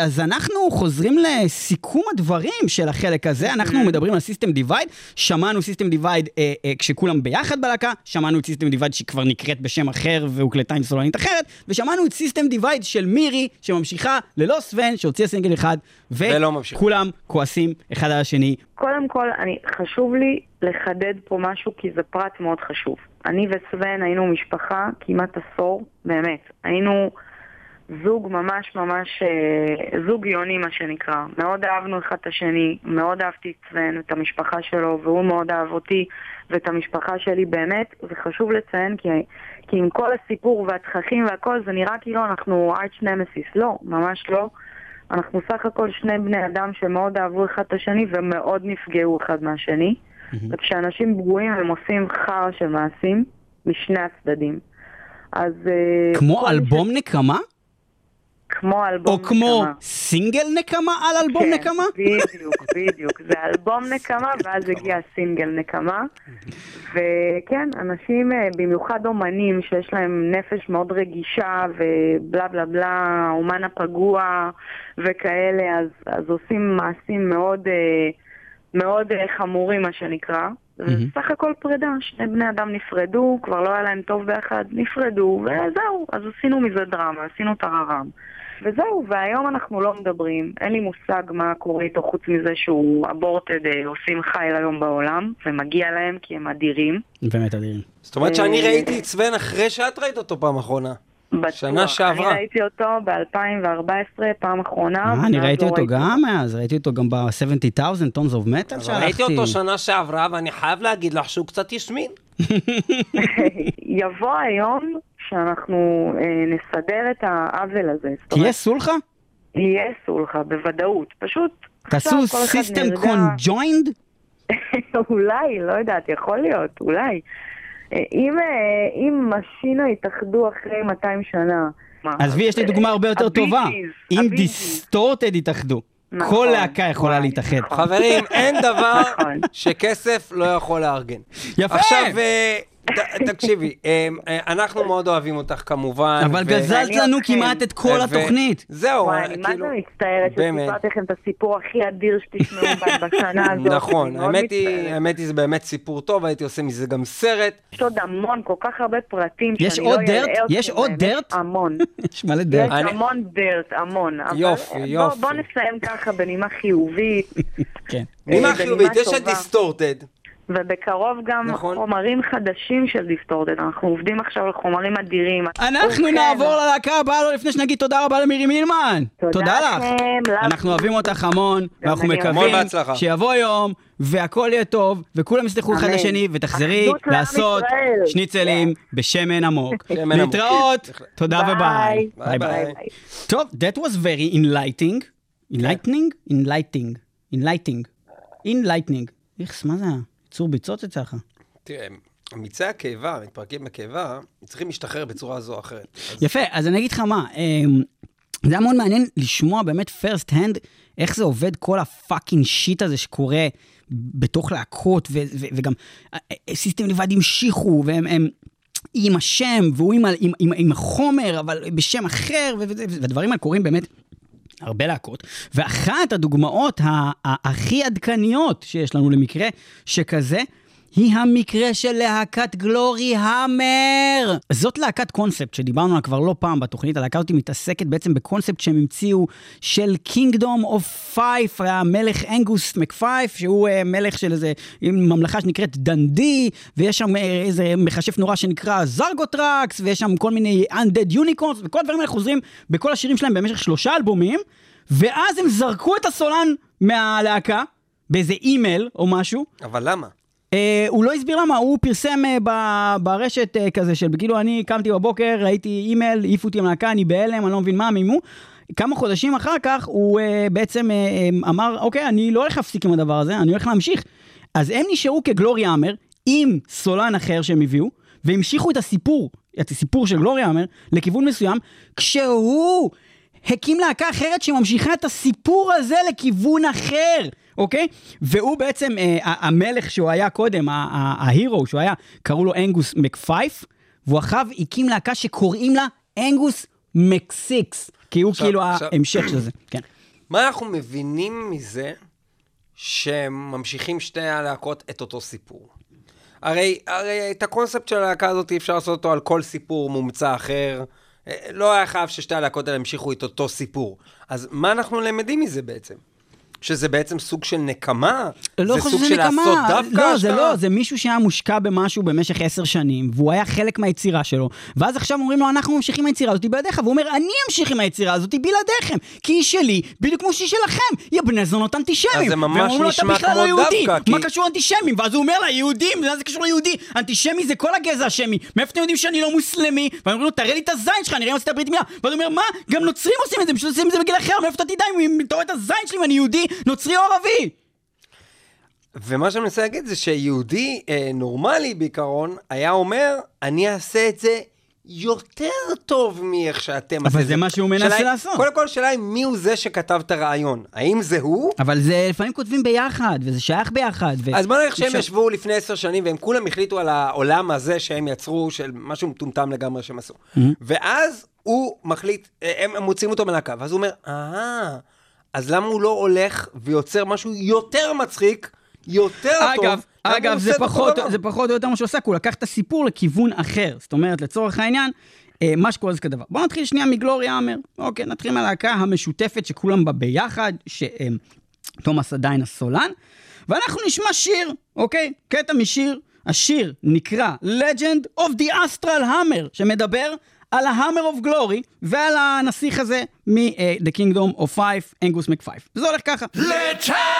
אז אנחנו חוזרים לסיכום הדברים של החלק הזה. אנחנו מדברים על System Divide. שמענו System Divide אה, אה, כשכולם ביחד בלהקה, שמענו את System Divide שכבר נקראת בשם אחר והוקלטה עם סולנית אחרת, ושמענו את System Divide של מירי, שממשיכה ללא סוון, שהוציאה סינגל אחד, ולא ממשיכה. וכולם כועסים אחד על השני. קודם כל, אני, חשוב לי לחדד פה משהו, כי זה פרט מאוד חשוב. אני וסוון היינו משפחה כמעט עשור, באמת. היינו זוג ממש ממש, אה, זוג יוני מה שנקרא. מאוד אהבנו אחד את השני, מאוד אהבתי את סוון, את המשפחה שלו, והוא מאוד אהב אותי ואת המשפחה שלי באמת. וחשוב לציין כי, כי עם כל הסיפור והתככים והכל, זה נראה כאילו אנחנו ארץ' נמסיס. לא, ממש לא. אנחנו סך הכל שני בני אדם שמאוד אהבו אחד את השני ומאוד נפגעו אחד מהשני. וכשאנשים פגועים הם עושים חרא של מעשים משני הצדדים. אז... אה, כמו אלבום נקמה? כמו אלבום או כמו נקמה. סינגל נקמה על אלבום כן, נקמה? בדיוק, בדיוק. זה אלבום נקמה, ואז הגיע הסינגל נקמה. וכן, אנשים, אה, במיוחד אומנים שיש להם נפש מאוד רגישה ובלה בלה בלה, אומן הפגוע וכאלה, אז, אז עושים מעשים מאוד, אה, מאוד אה, חמורים, מה שנקרא. סך הכל פרידה, שני בני אדם נפרדו, כבר לא היה להם טוב ביחד, נפרדו, וזהו, אז עשינו מזה דרמה, עשינו טררם. וזהו, והיום אנחנו לא מדברים, אין לי מושג מה קורה איתו חוץ מזה שהוא אבורטד, אה, עושים חייל היום בעולם, ומגיע להם כי הם אדירים. באמת אדירים. זאת אומרת שאני אה, ראיתי את סוון אחרי שאת ראית אותו פעם אחרונה. בטוח. שנה שעברה. אני ראיתי אותו ב-2014, פעם אחרונה. אה, אני ומאז ראיתי לא אותו גם אז, ראיתי אותו גם ב-70,000 Tons of Metal שהלכתי. ראיתי אותו שנה שעברה, ואני חייב להגיד לך שהוא קצת השמין. יבוא היום שאנחנו אה, נסדר את העוול הזה. תהיה סולחה? יהיה סולחה, בוודאות. פשוט... תעשו System. Conjoined? אולי, לא יודעת, יכול להיות, אולי. אה, אם, אה, אם משינה יתאחדו אחרי 200 שנה... עזבי, יש לי דוגמה הרבה יותר טובה. אם. דיסטורטד יתאחדו, נכון, כל להקה יכולה וואי, להתאחד. נכון. חברים, אין דבר נכון. שכסף לא יכול לארגן. יפה! עכשיו, אה, תקשיבי, אה, אה, אנחנו מאוד אוהבים אותך כמובן. אבל גזלת לנו. כמעט את כל התוכנית. זהו, וואי, אה, אני מה כאילו, זה מצטערת. שסיפרתי לכם את הסיפור הכי אדיר שתשמעו בשנה הזאת. נכון, האמת היא, זה באמת סיפור טוב, הייתי עושה מזה גם סרט. יש עוד המון, כל כך הרבה פרטים יש שאני עוד לא דרט? אתכם יש עוד. dirt? המון. יש מלא יש dirt. אני- המון dirt, המון. יופי, בוא- יופי. בוא נסיים ככה בנימה חיובית. כן. נימה אה, חיובית, יש את. Distorted. ובקרוב גם נכון. חומרים חדשים של Distorted. אנחנו עובדים עכשיו על חומרים אדירים. אנחנו ובכן, נעבור ללהקה הבאה, לא לפני שנגיד תודה רבה למירי מילמן. תודה תודה לך. לכם, אנחנו. אוהבים אותך המון, ואנחנו מקווים. שיבוא יום, והכל יהיה טוב, וכולם יסלחו אחד. לשני, ותחזרי לעשות ישראל. שניצלים בשמן עמוק. שמן עמוק. להתראות, תודה וביי. ביי ביי. טוב, that was very enlightening. enlightening? enlightening. enlightening. enlightening. איכס, מה זה? יצור ביצות אצלך. תראה, מיצי הקיבה, מתפרקים בקיבה, צריכים להשתחרר בצורה זו או אחרת. אז יפה, אז אני אגיד לך מה, אמ, זה היה מאוד מעניין לשמוע באמת first hand, איך זה עובד כל ה fucking shit הזה שקורה בתוך להקות, ו- ו- וגם System לבד המשיכו, והם... הם, עם השם, והוא עם, עם, עם, עם החומר, אבל בשם אחר, והדברים האלה קורים באמת הרבה להקות. ואחת הדוגמאות הכי עדכניות שיש לנו למקרה שכזה, היא המקרה של להקת גלורי המר. זאת להקת קונספט שדיברנו עליה כבר לא פעם בתוכנית, הלהקה הזאת מתעסקת בעצם בקונספט שהם המציאו של Kingdom of Five, המלך אנגוס מקפייף, שהוא uh, מלך של איזה ממלכה שנקראת דנדי, ויש שם uh, איזה מכשף נורא שנקרא זרגוטרקס, ויש שם כל מיני Undead Unicorns, וכל הדברים האלה חוזרים בכל השירים שלהם במשך שלושה אלבומים, ואז הם זרקו את הסולן מהלהקה, באיזה אימייל או משהו, אבל למה? אה, הוא לא הסביר למה, הוא פרסם אה, ב- ברשת אה, כזה של כאילו אני קמתי בבוקר, ראיתי אימייל, העיפו אותי מהלהקה, אני בהלם, אני לא מבין מה, מימו. כמה חודשים אחר כך הוא אה, בעצם אה, אה, אמר, אוקיי, אני לא הולך להפסיק עם הדבר הזה, אני הולך להמשיך. אז הם נשארו כגלורי האמר עם סולן אחר שהם הביאו, והמשיכו את הסיפור, את הסיפור של גלורי האמר, לכיוון מסוים, כשהוא הקים להקה אחרת שממשיכה את הסיפור הזה לכיוון אחר, אוקיי? והוא בעצם, אה, המלך שהוא היה קודם, ההירו שהוא היה, קראו לו אנגוס מקפייף, והוא אחריו הקים להקה שקוראים לה אנגוס מקסיקס, כי הוא עכשיו- כאילו עכשיו- ההמשך של זה. כן. מה אנחנו מבינים מזה שממשיכים שתי הלהקות את אותו סיפור? הרי, הרי את הקונספט של הלהקה הזאת אפשר לעשות אותו על כל סיפור מומצא אחר. אה, לא היה חייב ששתי הלהקות האלה המשיכו את אותו סיפור. אז מה אנחנו למדים מזה בעצם? שזה בעצם סוג של נקמה? לא זה סוג של נקמה, לעשות דווקא? לא, זה לא, זה מישהו שהיה מושקע במשהו במשך עשר שנים, והוא היה חלק מהיצירה שלו, ואז עכשיו אומרים לו, אנחנו ממשיכים היצירה הזאת בלעדיך, והוא אומר, אני אמשיך עם היצירה הזאת בלעדיכם, כי היא שלי, בדיוק כמו שהיא שלכם, יא בני זונות אנטישמים. אז זה ממש נשמע בכלל כמו לא יהודי, דווקא, כי- מה קשור אנטישמים? ואז הוא אומר לה, יהודים, מה זה קשור ליהודי? אנטישמי זה כל הגזע השמי, מאיפה אתם יודעים שאני לא מוסלמי? ואומרים לו, תראה לי את הזין שלך, נראה אם עשית ברית מילה. ואז הוא אומר, מה? גם נוצרים עושים את זה, פשוט עושים את זה בגיל אחר, מאיפה אתה תדע אם אתה רואה את הזין שלי אם אני יהודי, נוצרי או ערבי? ומה שאני מנסה להגיד זה שיהודי אה, נורמלי בעיקרון, היה אומר, אני אעשה את זה יותר טוב מאיך שאתם אבל זה מה שהוא מנסה שאלה- לעשות. קודם כל, השאלה היא מי הוא זה שכתב את הרעיון. האם זה הוא? אבל זה לפעמים כותבים ביחד, וזה שייך ביחד. ו... אז בוא נניח שהם ישבו לפני עשר שנים והם כולם החליטו על העולם הזה שהם יצרו, של משהו מטומטם לגמרי שהם עשו. ואז הוא מחליט, אה, הם מוציאים אותו מלהקה, ואז הוא אומר, אה, אז למה הוא לא הולך ויוצר משהו יותר מצחיק, יותר טוב? אגב, למה אגב, זה עושה פחות? זה פחות או יותר מה שהוא עשה, כי הוא לקח את הסיפור לכיוון אחר. זאת אומרת, לצורך העניין, אה, מה שקורה זה כדבר. בואו נתחיל שנייה מגלוריה אמר. אוקיי, נתחיל מהלהקה המשותפת שכולם בה ביחד, שתומאס עדיין הסולן, ואנחנו נשמע שיר, אוקיי? קטע משיר. השיר נקרא Legend of the Astral Hammer, שמדבר על ה-Hammer of Glory ועל הנסיך הזה מ-The Kingdom of Five, אנגוס מקפייף. וזה הולך ככה. Legend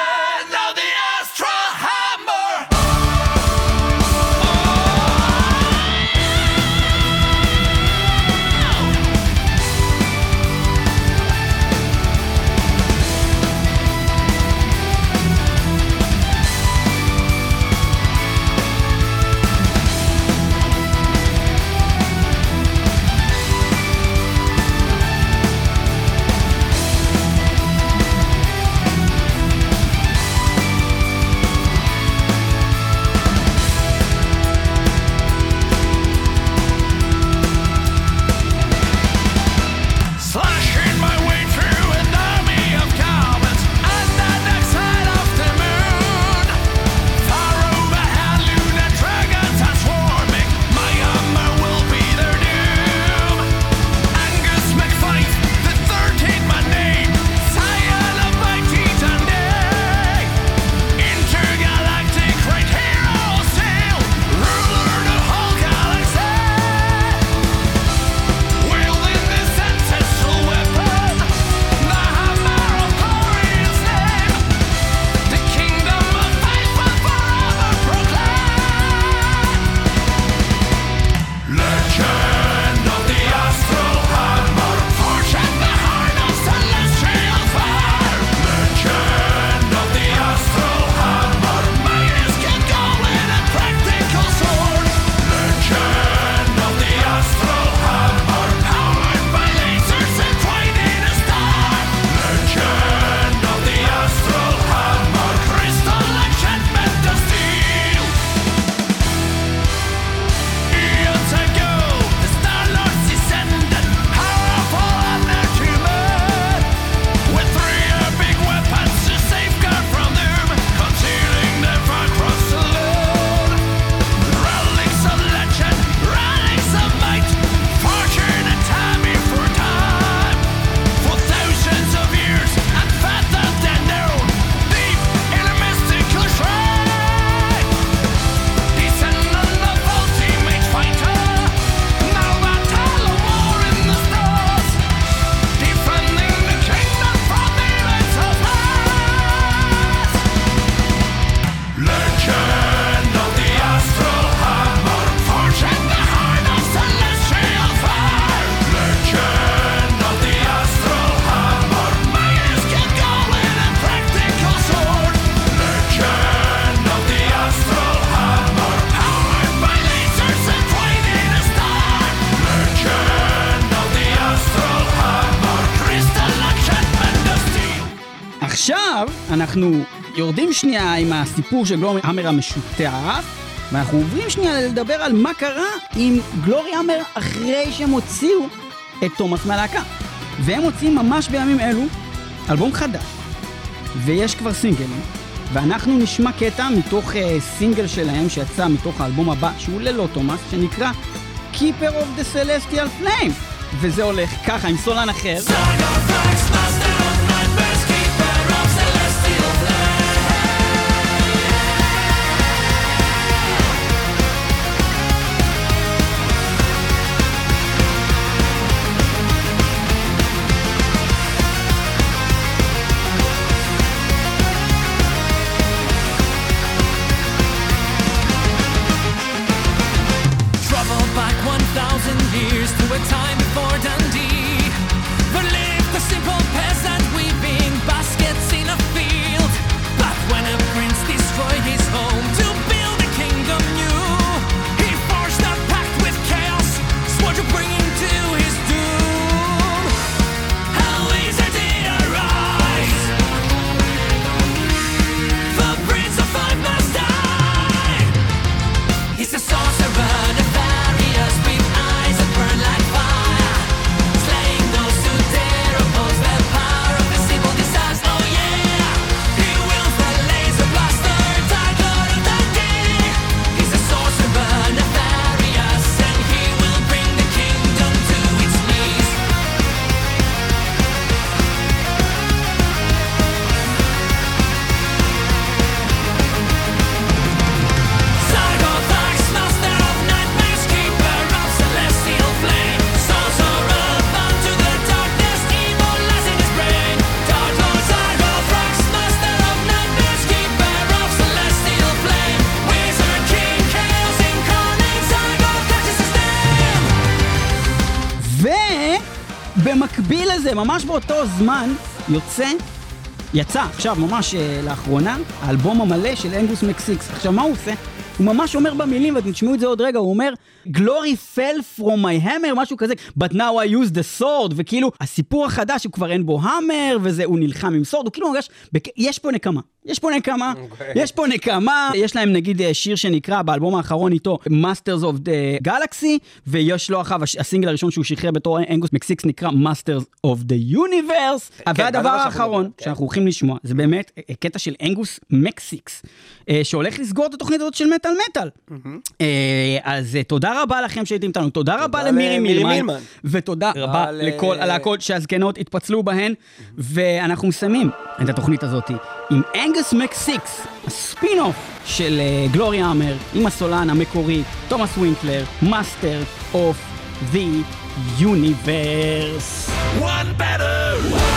עכשיו אנחנו יורדים שנייה עם הסיפור של גלורי המר המשותף, ואנחנו עוברים שנייה לדבר על מה קרה עם גלורי המר אחרי שהם הוציאו את תומאס מהלהקה. והם מוציאים ממש בימים אלו אלבום חדש, ויש כבר סינגלים, ואנחנו נשמע קטע מתוך uh, סינגל שלהם שיצא מתוך האלבום הבא, שהוא ללא תומאס, שנקרא Keeper of the Celestial Flame. וזה הולך ככה עם סולן אחר. Travel ממש באותו זמן, יוצא, יצא עכשיו, ממש אה, לאחרונה, האלבום המלא של אנגוס מקסיקס. עכשיו, מה הוא עושה? הוא ממש אומר במילים, ואתם תשמעו את זה עוד רגע, הוא אומר, Glory fell from my hammer, משהו כזה, but now I use the sword, וכאילו, הסיפור החדש, הוא כבר אין בו המר, וזה, הוא נלחם עם סורד, הוא כאילו מרגש. יש פה נקמה. יש פה נקמה, אוקיי. יש פה נקמה, יש להם נגיד אה, שיר שנקרא באלבום האחרון איתו Masters of the Galaxy, ויש לו אחריו, הסינגל הראשון שהוא שחרר בתור אנגוס מקסיקס נקרא Masters of the Universe. כן, והדבר זה מה שאנחנו האחרון כן. שאנחנו הולכים לשמוע, זה באמת אה, קטע של אנגוס מקסיקס, אה, שהולך לסגור את התוכנית הזאת של מטאל מטאל. אה, אז אה, תודה רבה לכם שהייתם איתנו, תודה רבה למירי מילמן. ותודה רבה על, לכל הלהקות שהזקנות התפצלו בהן, ואנחנו מסיימים את התוכנית הזאת עם אנגוס מקסיקס, הספין-אוף של אה, Gloryhammer, עם הסולן המקורי, תומאס וינקלר, master of the universe. One better.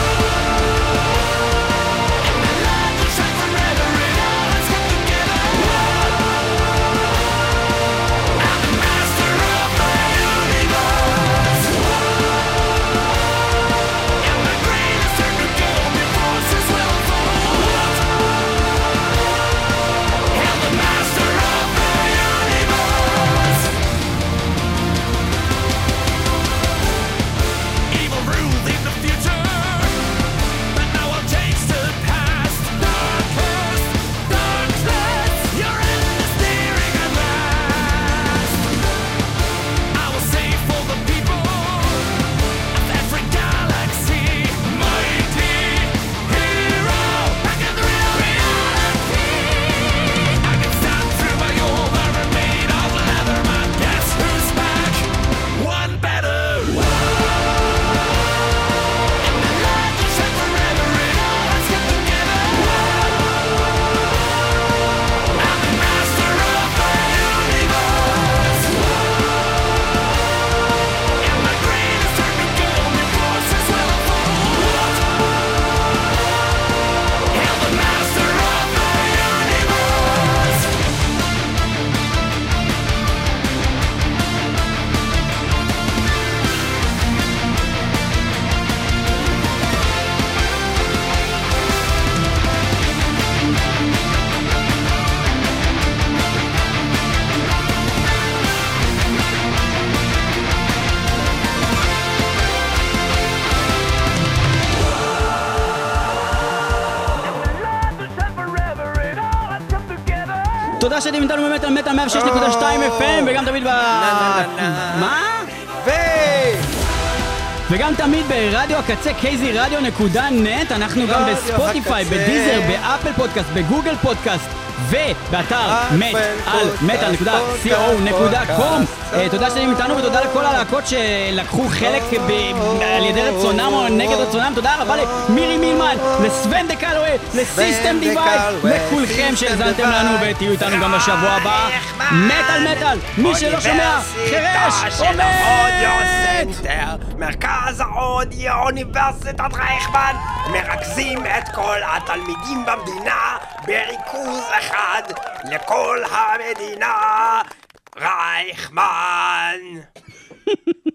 תודה שאתם איתנו באמת על מטאל 106.2 FM, וגם תמיד ב... מה? ו... וגם תמיד ברדיו הקצה kzradio.net, אנחנו גם רדיו בספוטיפיי. בדיזר, באפל פודקאסט, בגוגל פודקאסט. ובאתר מת על מטאל.co.com. אה, תודה שאתם איתנו ותודה לכל הלהקות שלקחו חלק על ידי רצונם או נגד רצונם תודה רבה למירי מילמן, לסוון דה קלווי, לסיסטם דיווייד, לכולכם שהאזנתם. לנו ותהיו איתנו גם בשבוע הבא מטאל מטאל, מי שלא שומע, חירש, עומד! מרכז האודיו אוניברסיטת רייכמן, מרכזים את כל התלמידים במדינה בריכוז אחד לכל המדינה, רייכמן.